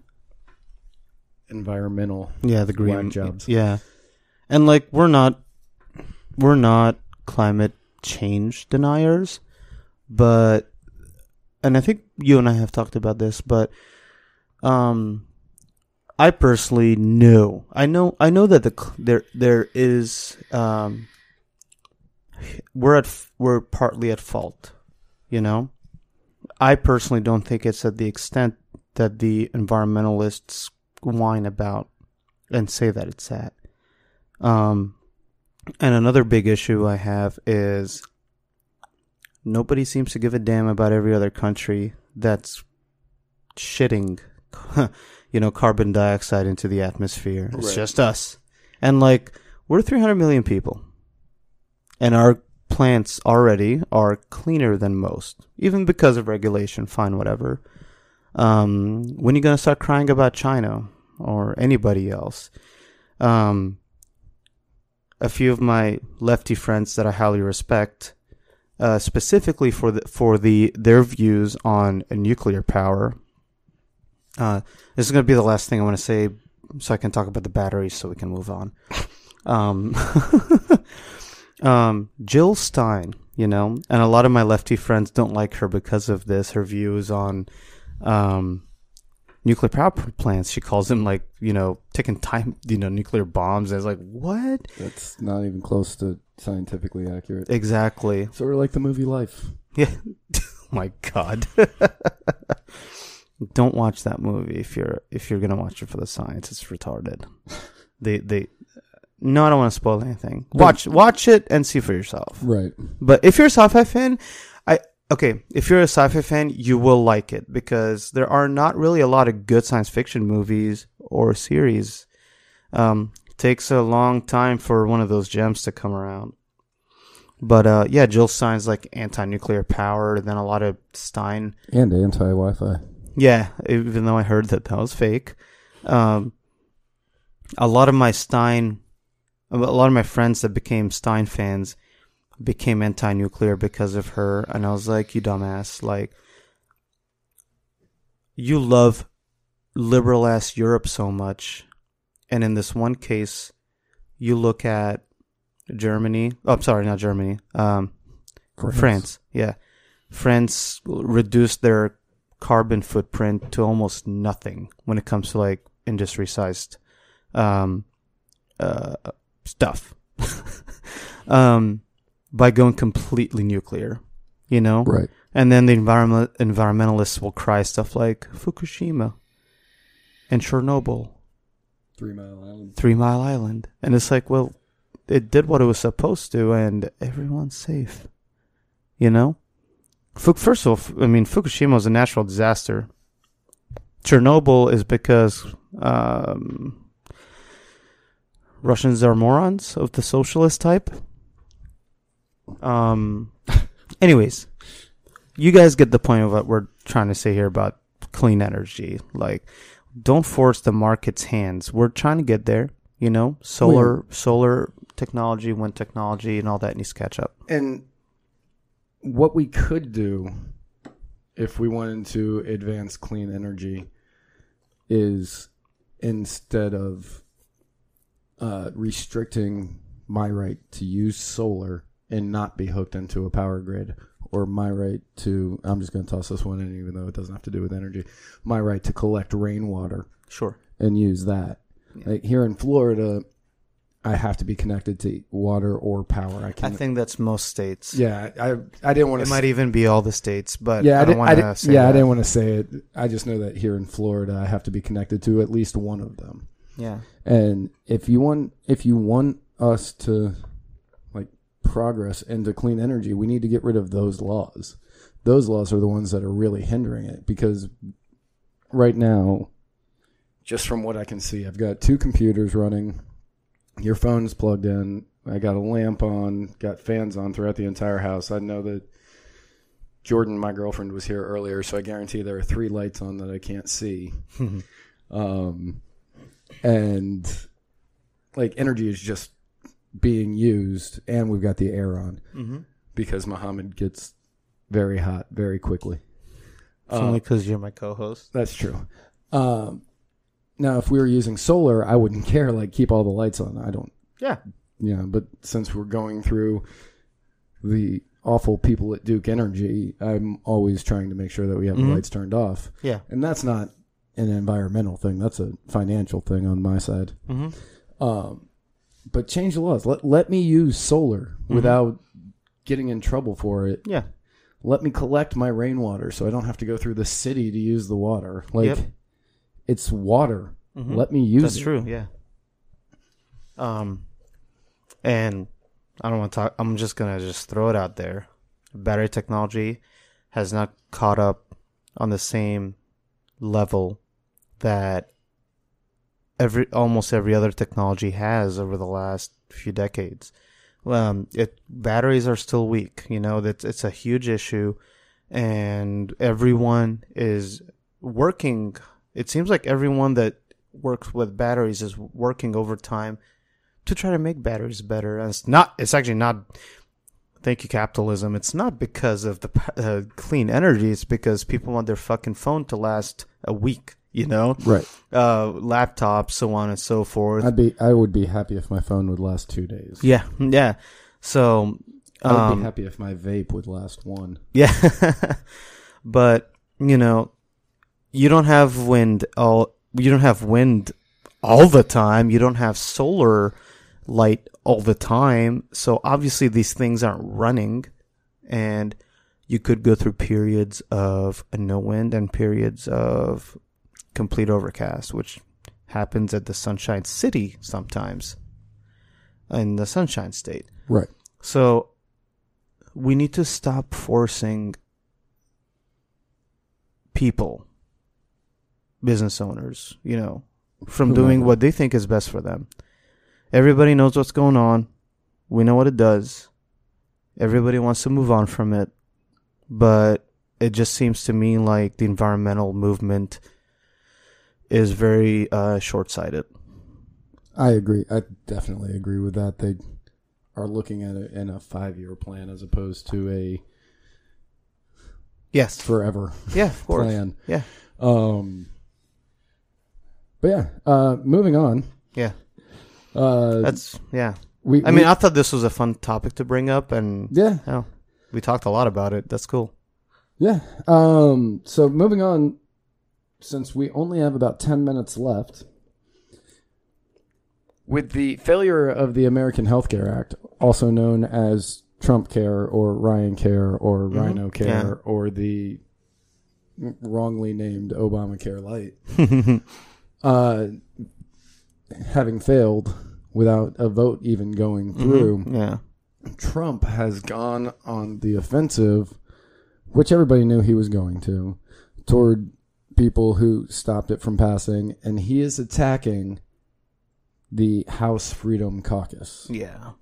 environmental yeah, the green jobs. Yeah, and like we're not we're not climate change deniers, but and I think you and I have talked about this, but um, I personally know. I know. I know that the there there is. Um, we're at we're partly at fault. You know, I personally don't think it's at the extent that the environmentalists whine about and say that it's at. Um, and another big issue I have is nobody seems to give a damn about every other country that's shitting, you know, carbon dioxide into the atmosphere. It's Right. just us. And like, we're 300 million people. And our plants already are cleaner than most, even because of regulation, fine, whatever. Um, when are you going to start crying about China or anybody else? Um, a few of my lefty friends that I highly respect, uh, specifically for the for the their views on nuclear power. Uh, this is going to be the last thing I want to say, so I can talk about the batteries, so we can move on. Um, um, Jill Stein, you know, and a lot of my lefty friends don't like her because of this. Her views on um, nuclear power plants. She calls them like you know taking time, you know, nuclear bombs. I was like, what? That's not even close to scientifically accurate. Exactly. Sort of like the movie Life. Yeah. oh my God. Don't watch that movie if you're if you're gonna watch it for the science. It's retarded. They they. No, I don't want to spoil anything. Watch watch it and see for yourself. Right. But if you're a sci-fi fan, okay. If you're a sci-fi fan, you will like it because there are not really a lot of good science fiction movies or series. Um, takes a long time for one of those gems to come around. But uh, yeah, Jill Stein's like anti-nuclear power. And then a lot of Stein, And anti Wi Fi. yeah. Even though I heard that that was fake, um, a lot of my Stein, a lot of my friends that became Stein fans became anti-nuclear because of her, and I was like, you dumbass, like you love liberal ass Europe so much, and in this one case, you look at Germany. Oh, I'm sorry, not Germany. Um, France. Yeah. France reduced their carbon footprint to almost nothing when it comes to like industry sized um, uh, stuff. um, by going completely nuclear, you know? Right. And then the environment environmentalists will cry stuff like Fukushima and Chernobyl, Three Mile Island. Three Mile Island. And it's like, well, it did what it was supposed to, and everyone's safe. You know? First of all, I mean, Fukushima was a natural disaster. Chernobyl is because um, Russians are morons of the socialist type. Um. Anyways, you guys get the point of what we're trying to say here about clean energy. Like, don't force the market's hands. We're trying to get there. You know, solar, solar technology, wind technology, and all that needs to catch up. And what we could do if we wanted to advance clean energy is instead of uh, restricting my right to use solar and not be hooked into a power grid, or my right to, I'm just going to toss this one in, even though it doesn't have to do with energy, my right to collect rainwater Sure. and use that. Like here in Florida, I have to be connected to water or power. I I can't. think that's most states. yeah, I I didn't want to. It might even be all the states, but yeah, I, I, don't didn't. Want to say yeah, I didn't want to say it. I just know that here in Florida, I have to be connected to at least one of them. Yeah. And if you want, if you want us to progress into clean energy, we need to get rid of those laws. Those laws are the ones that are really hindering it because right now, just from what I can see, I've got two computers running. Your phone's plugged in. I got a lamp on, got fans on throughout the entire house. I know that Jordan, my girlfriend, was here earlier, so I guarantee there are three lights on that I can't see. um, and like energy is just being used, and we've got the air on Mm-hmm. because Muhammad gets very hot very quickly. It's only because you're my co-host. That's true. Um, now, if we were using solar, I wouldn't care. Like, keep all the lights on. I don't. Yeah. Yeah, but since we're going through the awful people at Duke Energy, I'm always trying to make sure that we have Mhm. the lights turned off, Yeah. and that's not an environmental thing. That's a financial thing on my side. hmm Um, but change the laws. Let let me use solar without getting in trouble for it. Yeah. Let me collect my rainwater so I don't have to go through the city to use the water. Like Yep. it's water. Mhm. Let me use That's it. true. Yeah. Um, and I don't want to talk. I'm just gonna just throw it out there. Battery technology has not caught up on the same level that every almost every other technology has over the last few decades. Um, it batteries are still weak. You know that it's a huge issue, and everyone is working. It seems like everyone that works with batteries is working overtime to try to make batteries better. And it's not. It's actually not. Thank you, capitalism. It's not because of the uh, clean energy. It's because people want their fucking phone to last a week. You know, Right. uh, laptops, so on and so forth. I'd be I would be happy if my phone would last two days. yeah, yeah. So, I would um, be happy if my vape would last one. Yeah. but, you know, you don't have wind all you don't have wind all the time. You don't have solar light all the time. So obviously these things aren't running and you could go through periods of no wind and periods of complete overcast, which happens at the Sunshine City sometimes in the Sunshine State. Right. So we need to stop forcing people, business owners, you know, from doing what they think is best for them. Everybody knows what's going on. We know what it does. Everybody wants to move on from it. But it just seems to me like the environmental movement is very uh, short sighted. I agree. I definitely agree with that. They are looking at it in a five year plan as opposed to a Yes. forever Yeah, of course. plan. Yeah. Um but yeah, uh moving on. Yeah. Uh That's, yeah. we I mean, I thought this was a fun topic to bring up, and yeah, oh, we talked a lot about it. That's cool. yeah. Um so moving on since we only have about 10 minutes left. With the failure of the American Healthcare Act, also known as Trump Care or Ryan Care or Rhino Care yeah. or the wrongly named Obamacare Light, uh, having failed without a vote even going through, Yeah, Trump has gone on the offensive, which everybody knew he was going to, toward people who stopped it from passing, and he is attacking the House Freedom Caucus, yeah,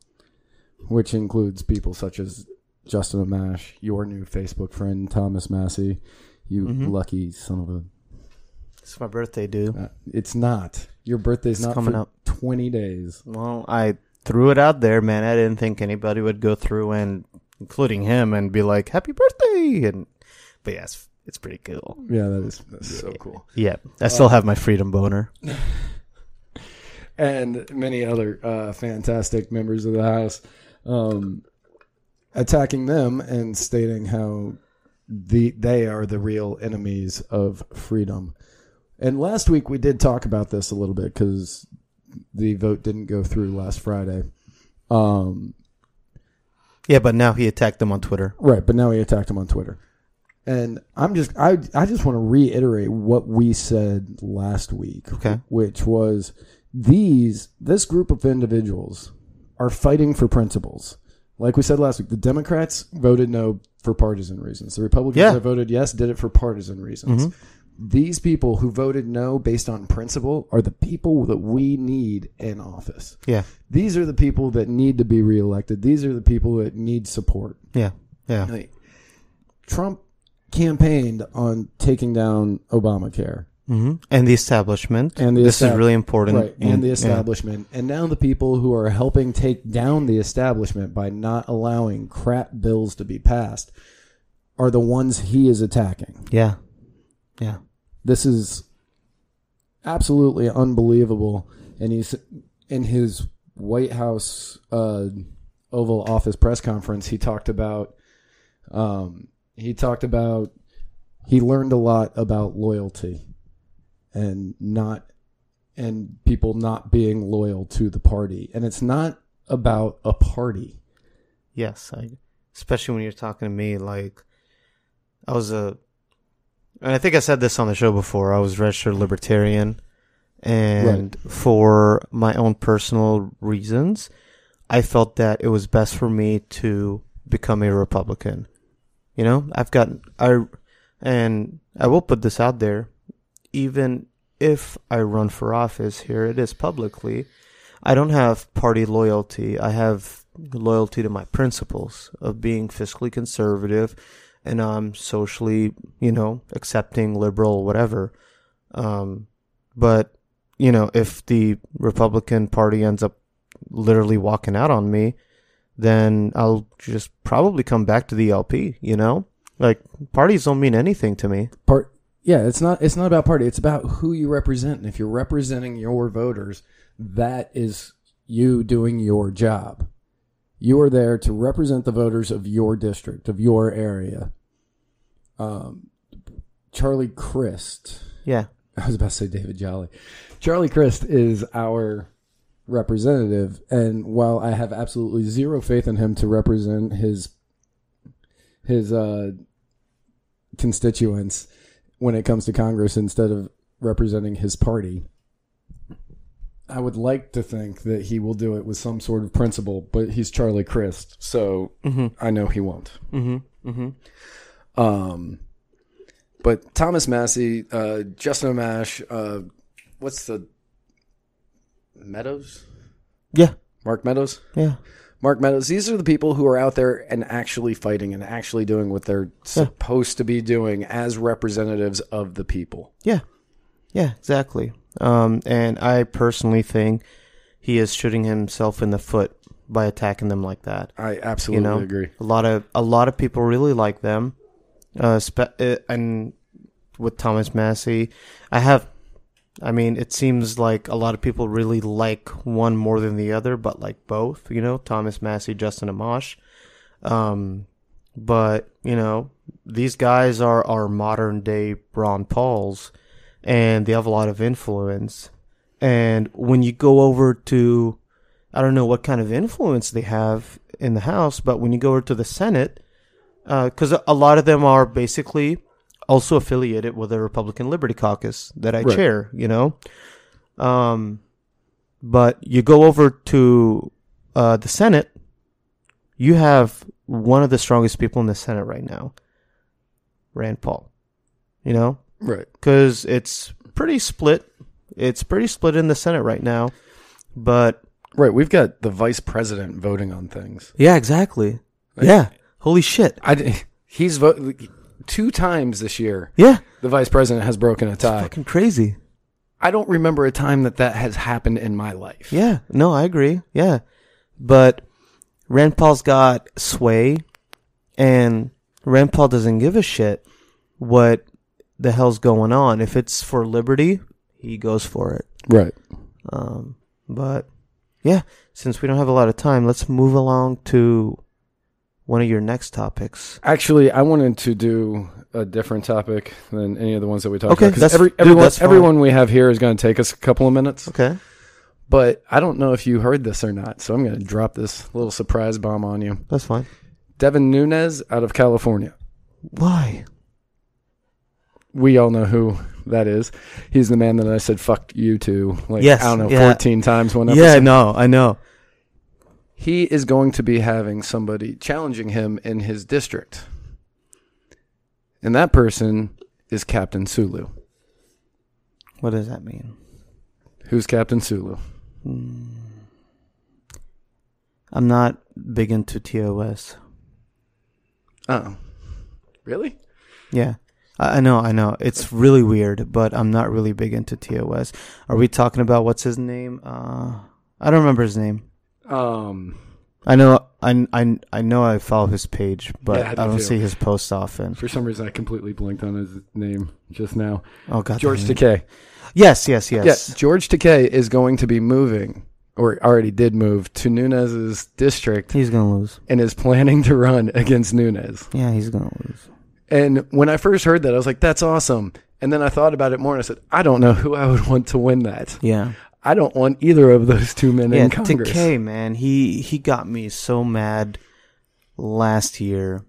which includes people such as Justin Amash, your new Facebook friend Thomas Massie. You Mhm. lucky son of a! it's my birthday, dude. Uh, it's not. Your birthday's It's not coming up. twenty days. Well, I threw it out there, man. I didn't think anybody would go through and, including him, and be like, "Happy birthday!" And but yeah, it's, it's pretty cool. Yeah, that is that's so cool. Yeah, I still have my freedom boner. and many other uh, fantastic members of the House, um, attacking them and stating how the they are the real enemies of freedom. And last week we did talk about this a little bit because the vote didn't go through last Friday. Um, Yeah, but now he attacked them on Twitter. Right, but now he attacked them on Twitter. And I'm just I I just want to reiterate what we said last week. Okay. Which was these this group of individuals are fighting for principles. Like we said last week, the Democrats voted no for partisan reasons. The Republicans Yeah. that voted yes did it for partisan reasons. Mm-hmm. These people who voted no based on principle are the people that we need in office. Yeah, These are the people that need to be reelected. These are the people that need support. yeah, yeah. Like, Trump campaigned on taking down Obamacare hmm And the establishment. And the this estab- is really important. right, and the Yeah. establishment, and now the people who are helping take down the establishment by not allowing crap bills to be passed are the ones he is attacking. Yeah, yeah. This is absolutely unbelievable. And he's in his White House uh, Oval Office press conference. He talked about, um, he talked about, he learned a lot about loyalty, and not and people not being loyal to the party. And it's not about a party. Yes, I, especially when you're talking to me, like I was a, and I think I said this on the show before. I was registered libertarian, and for my own personal reasons, I felt that it was best for me to become a Republican. You know, I've got I, and I will put this out there, even if I run for office, here it is publicly. I don't have party loyalty. I have loyalty to my principles of being fiscally conservative and um socially, you know, accepting, liberal, whatever. Um, but you know, if the Republican Party ends up literally walking out on me, then I'll just probably come back to the LP. You know, like parties don't mean anything to me. Part yeah, it's not it's not about party. It's about who you represent. And if you're representing your voters, that is you doing your job. You are there to represent the voters of your district, of your area. Um, Charlie Crist. Yeah. I was about to say David Jolly. Charlie Crist is our representative, and while I have absolutely zero faith in him to represent his his uh, constituents when it comes to Congress instead of representing his party, I would like to think that he will do it with some sort of principle, but he's Charlie Crist, so I know he won't. Mm-hmm. Mm-hmm. Um, but Thomas Massie, uh, Justin Amash, uh, what's the Meadows? Yeah. Mark Meadows? Yeah. Mark Meadows. These are the people who are out there and actually fighting and actually doing what they're supposed to be doing as representatives of the people. Yeah. Yeah, exactly. Um, and I personally think he is shooting himself in the foot by attacking them like that. I absolutely You know, agree. a lot of a lot of people really like them, uh, spe- uh, and with Thomas Massie, I have. I mean, it seems like a lot of people really like one more than the other, but like both. You know, Thomas Massie, Justin Amash. Um, but you know, these guys are our modern day Ron Pauls, and they have a lot of influence. And when you go over to, I don't know what kind of influence they have in the House, but when you go over to the Senate, because a lot of them are basically also affiliated with the Republican Liberty Caucus that I Right. chair, you know. Um, but you go over to uh, the Senate, you have one of the strongest people in the Senate right now, Rand Paul. You know, Right. because it's pretty split. It's pretty split in the Senate right now, but Right. We've got the vice president voting on things. yeah, exactly. yeah, holy shit. I he's voted two times this year. Yeah, The vice president has broken a tie. fucking crazy. I don't remember a time that that has happened in my life. Yeah, no, I agree. Yeah, but Rand Paul's got sway, and Rand Paul doesn't give a shit what the hell's going on. If it's for liberty, he goes for it. Right. Um, but yeah, since we don't have a lot of time, let's move along to one of your next topics. Actually, I wanted to do a different topic than any of the ones that we talked Okay, about. 'cause that's- every, everyone, everyone we have here is going to take us a couple of minutes. Okay. But I don't know if you heard this or not, so I'm going to drop this little surprise bomb on you. That's fine. Devin Nunes out of California. Why? We all know who that is. He's the man that I said "fuck you" to, like Yes, I don't know, yeah. 14 times one episode. Yeah, no, I know. He is going to be having somebody challenging him in his district. And that person is Captain Sulu. What does that mean? Who's Captain Sulu? I'm not big into TOS. Oh. Really? Yeah. I I know, I know. It's really weird, but I'm not really big into TOS. Are we talking about what's his name? Uh, I don't remember his name. Um I know, I, I, I know I follow his page, but Yeah, I do don't too. see his posts often. for some reason I completely blinked on his name just now. Oh God, George. Takei. Yes, yes, yes. Yeah, George Takei is going to be moving or already did move to Nunes's district He's gonna lose. and is planning to run against Nunes. Yeah, he's gonna lose. And when I first heard that, I was like, that's awesome. And then I thought about it more and I said, I don't know who I would want to win that. Yeah. I don't want either of those two men Yeah, in Congress. Takei, man, he he got me so mad last year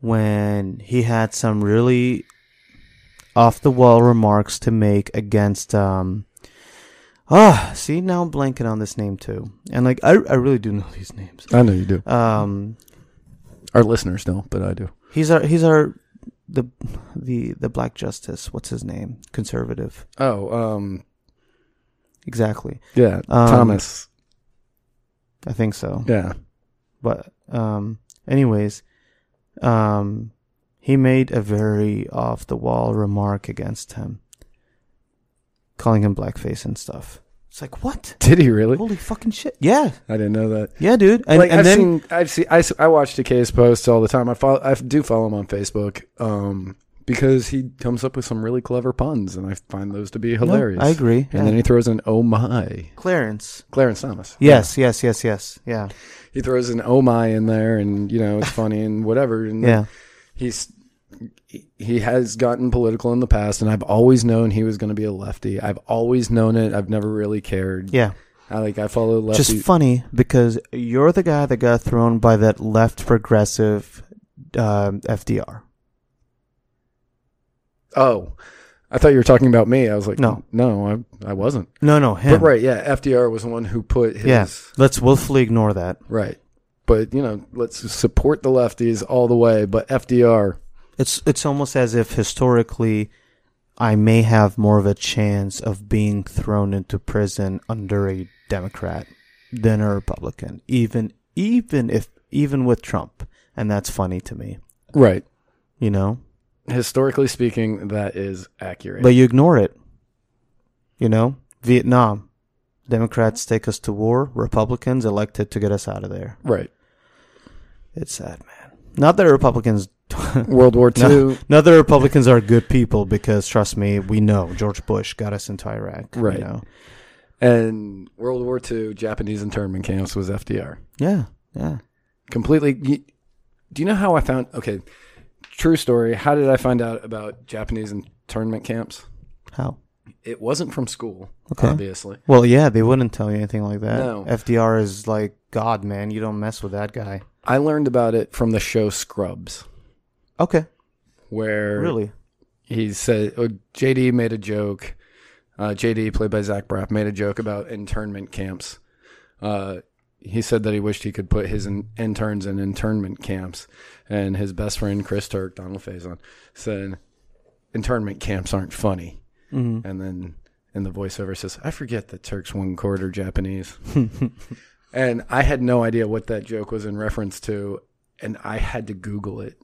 when he had some really off the wall remarks to make against um Ah, see now I'm blanking on this name too. And like I I really do know these names. I know you do. Um Our listeners don't, but I do. he's our he's our the the the black justice. What's his name? Conservative. Oh, um, Exactly. yeah, Um, Thomas. I think so. Yeah. but um anyways um he made a very off the wall remark against him calling him blackface and stuff it's like what Did he really? holy fucking shit yeah I didn't know that. yeah dude and, like and I've then seen, I've seen, I, I watch Takei's posts all the time. I follow, I do follow him on Facebook, um, because he comes up with some really clever puns, and I find those to be hilarious. i agree And then he throws an "Oh my," clarence Clarence Thomas. yes yes yes yes yeah he throws an "Oh my" in there, and you know it's funny and whatever. And yeah he's he- he has gotten political in the past, and I've always known he was going to be a lefty. I've always known it. I've never really cared. yeah I like I follow lefty. just funny because you're the guy that got thrown by that left progressive um fdr oh, I thought you were talking about me. I was like, No. no, I I wasn't. no no him But right, yeah, FDR was the one who put his yeah let's willfully ignore that right. But you know, let's support the lefties all the way. But FDR, It's it's almost as if historically I may have more of a chance of being thrown into prison under a Democrat than a Republican, even even if even with Trump. And that's funny to me. right? You know? Historically speaking, that is accurate. But you ignore it. You know? Vietnam. Democrats take us to war, Republicans elected to get us out of there. right, It's sad, man. Not that Republicans World War II. Not that Republicans are good people because trust me, we know George Bush got us into Iraq. you Right. know? And World War II, Japanese internment camps was FDR. Yeah. Yeah. Completely. Do you know how I found? Okay, true story. How did I find out about Japanese internment camps? How? It wasn't from school, Okay. obviously. Well, yeah, they wouldn't tell you anything like that. No. FDR is like God, man. You don't mess with that guy. I learned about it from the show Scrubs, Okay. where Really? he said oh, JD made a joke. Uh, JD, played by Zach Braff, made a joke about internment camps. Uh, he said that he wished he could put his in- interns in internment camps, and his best friend Chris Turk, Donald Faison, said internment camps aren't funny. Mm-hmm. And then in the voiceover says, "I forget that Turk's one quarter Japanese," and I had no idea what that joke was in reference to, and I had to Google it.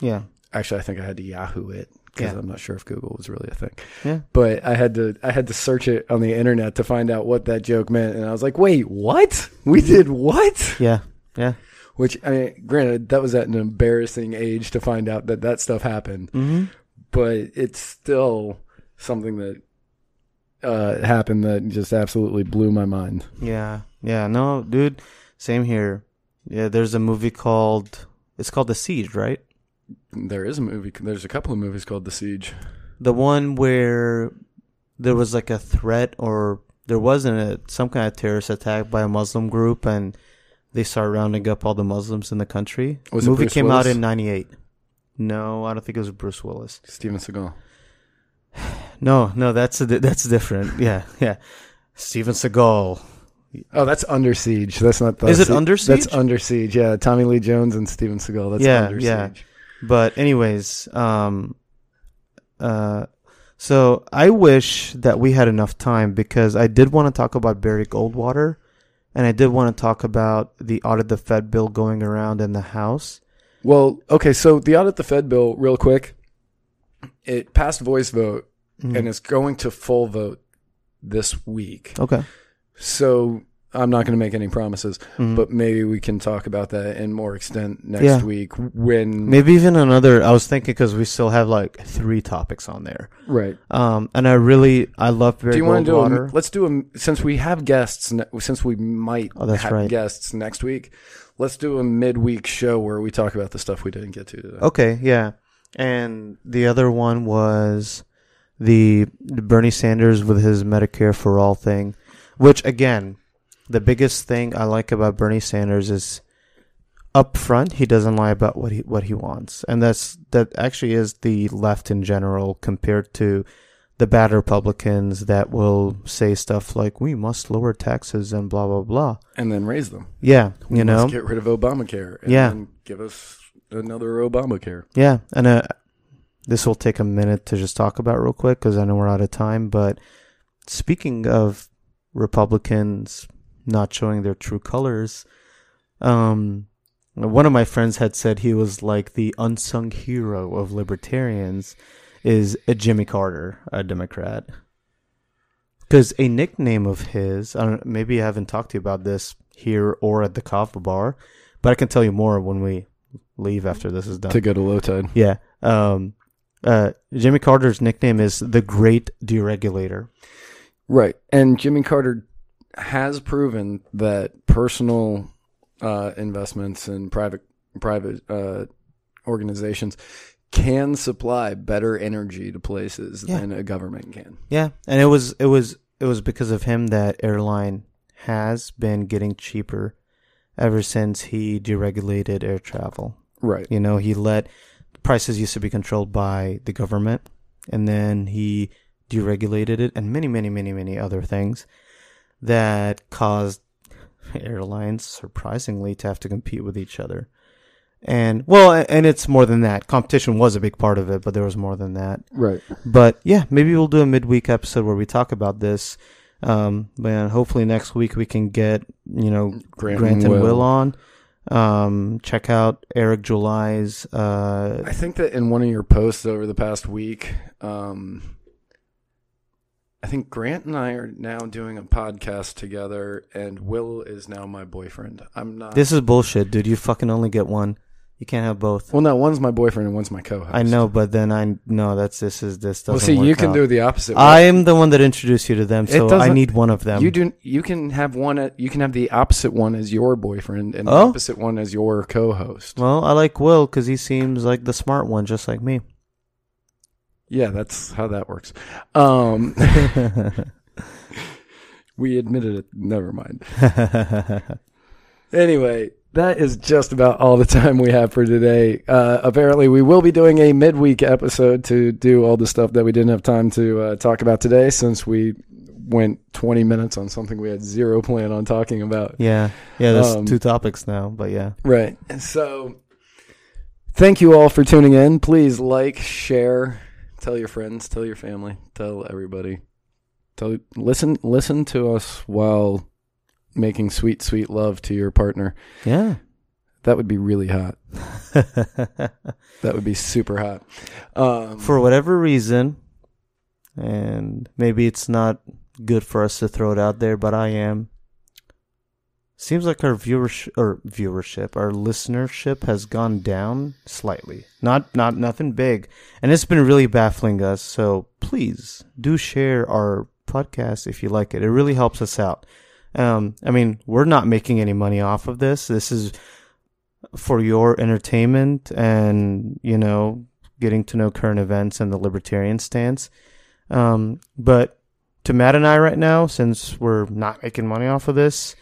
Yeah. Actually, I think I had to Yahoo it because Yeah. I'm not sure if Google was really a thing. Yeah. But I had to I had to search it on the internet to find out what that joke meant, and I was like, "Wait, what? We did what?" Yeah. Yeah. Which I mean, granted, that was at an embarrassing age to find out that that stuff happened, Mm-hmm. but it's still something that uh, happened that just absolutely blew my mind. Yeah. Yeah. No, dude. Same here. Yeah. There's a movie called. It's called The Siege, right? There is a movie. There's a couple of movies called The Siege. The one where there was like a threat or there wasn't a some kind of terrorist attack by a Muslim group and they start rounding up all the Muslims in the country. Was the movie Bruce came out in '98. No, I don't think it was Bruce Willis. Steven Seagal. No, no, that's a, that's different. Yeah, yeah. Steven Seagal. Oh, that's Under Siege. That's not the. Is it Under That's Under Siege. Yeah, Tommy Lee Jones and Steven Seagal. That's Yeah, Under yeah. Siege. But anyways, um, uh, so I wish that we had enough time because I did want to talk about Barry Goldwater, and I did want to talk about the audit the Fed bill going around in the House. Well, okay. So the audit the Fed bill, real quick. It passed voice vote Mhm. and it's going to full vote this week. Okay, So I'm not going to make any promises, Mhm. but maybe we can talk about that in more extent next Yeah. week when. maybe even another. I was thinking because we still have like three topics on there. Right. Um, and I really I love Barry do you want to do a, let's do a since we have guests since we might Oh, that's have right. guests next week let's do a midweek show where we talk about the stuff we didn't get to today Okay, yeah. and the other one was the Bernie Sanders with his Medicare for all thing, which again, the biggest thing I like about Bernie Sanders is up front he doesn't lie about what he what he wants, and that's that actually is the left in general compared to the bad Republicans that will say stuff like we must lower taxes and blah blah blah. And then raise them. Yeah, you know. Get rid of Obamacare. And Yeah. then give us another Obamacare. Yeah, and uh, this will take a minute to just talk about real quick because I know we're out of time. But speaking of Republicans not showing their true colors, um, one of my friends had said he was like the unsung hero of libertarians. Is a Jimmy Carter, a Democrat? Because a nickname of his, I don't, maybe I haven't talked to you about this here or at the coffee bar, but I can tell you more when we leave after this is done. To go to low tide. Yeah. Um, uh, Jimmy Carter's nickname is the Great Deregulator. Right. And Jimmy Carter has proven that personal uh, investments in private private uh, organizations can supply better energy to places Yeah. than a government can. Yeah, and it was it was it was because of him that airline has been getting cheaper ever since he deregulated air travel. Right. You know, he let prices used to be controlled by the government, and then he deregulated it, and many, many, many, many other things that caused airlines surprisingly to have to compete with each other. And well, and it's more than that. Competition was a big part of it, but there was more than that. Right. But yeah, maybe we'll do a midweek episode where we talk about this. Um, hopefully next week we can get you know Grant, Grant, and and Will. Will on. Um, check out Eric July's. Uh, I think that in one of your posts over the past week, um, I think Grant and I are now doing a podcast together, and Will is now my boyfriend. I'm not. this is bullshit, dude. You fucking only get one. You can't have both. well, no, one's my boyfriend and one's my co-host. I know, but then I know that's this is this doesn't. Work. Well, see, you can out. do the opposite. I am the one that introduced you to them, so I need one of them. You do. You can have one. At, you can have the opposite one as your boyfriend, and the Oh? opposite one as your co-host. Well, I like Will because he seems like the smart one, just like me. Yeah, that's how that works. Um, we admitted it. Never mind. Anyway, that is just about all the time we have for today. Uh, apparently, we will be doing a midweek episode to do all the stuff that we didn't have time to uh, talk about today, since we went 20 minutes on something we had zero plan on talking about. yeah, yeah. There's Um, two topics now, but yeah. Right. So, thank you all for tuning in. Please like, share, tell your friends, tell your family, tell everybody. Tell listen listen to us while making sweet sweet love to your partner. Yeah. That would be really hot. That would be super hot. Um, for whatever reason, and maybe it's not good for us to throw it out there, but I am. Seems like our viewership or viewership, our listenership has gone down slightly. Not not nothing big, and it's been really baffling us. So please do share our podcast if you like it. It really helps us out. Um, I mean, we're not making any money off of this. This is for your entertainment and you know getting to know current events and the libertarian stance. Um, but to Matt and I right now, since we're not making money off of this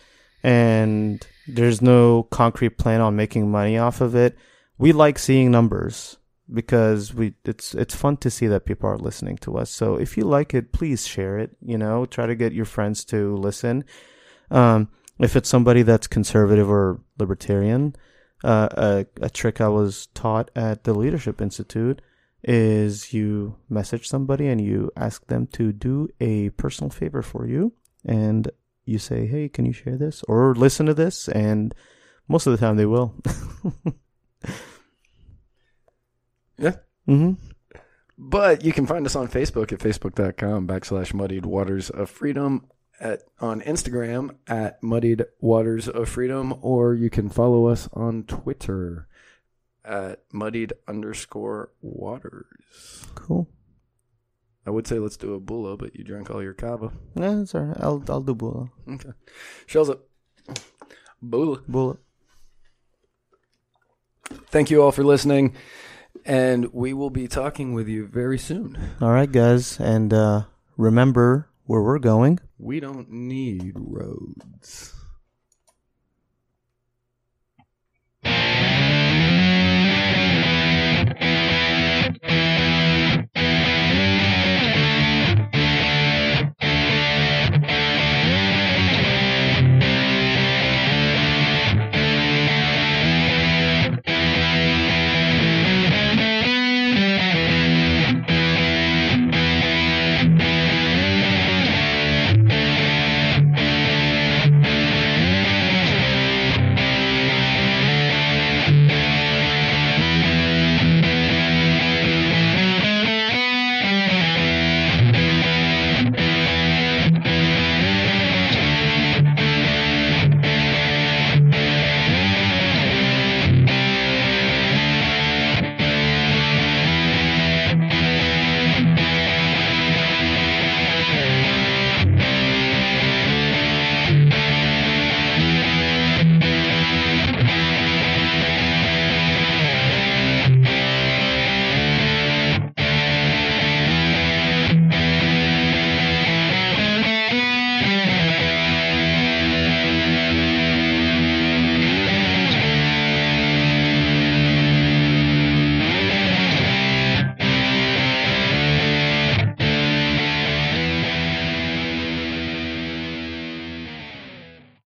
and there's no concrete plan on making money off of it, we like seeing numbers because we it's it's fun to see that people are listening to us. So if you like it, please share it. You know, try to get your friends to listen. Um, if it's somebody that's conservative or libertarian, uh, a, a trick I was taught at the Leadership Institute is you message somebody and you ask them to do a personal favor for you. And you say, hey, can you share this or listen to this? And most of the time they will. Yeah. Mm-hmm. But you can find us on Facebook at facebook.com backslash muddied waters of freedom, at on Instagram at muddied waters of freedom, or you can follow us on Twitter at muddied underscore waters. Cool. I would say let's do a bula, but you drank all your kava. Yeah, that's all right. I'll, I'll do Bula. Okay. Shells up. Bulla. Bula. Thank you all for listening. And we will be talking with you very soon. All right, guys, and uh, remember where we're going. We don't need roads.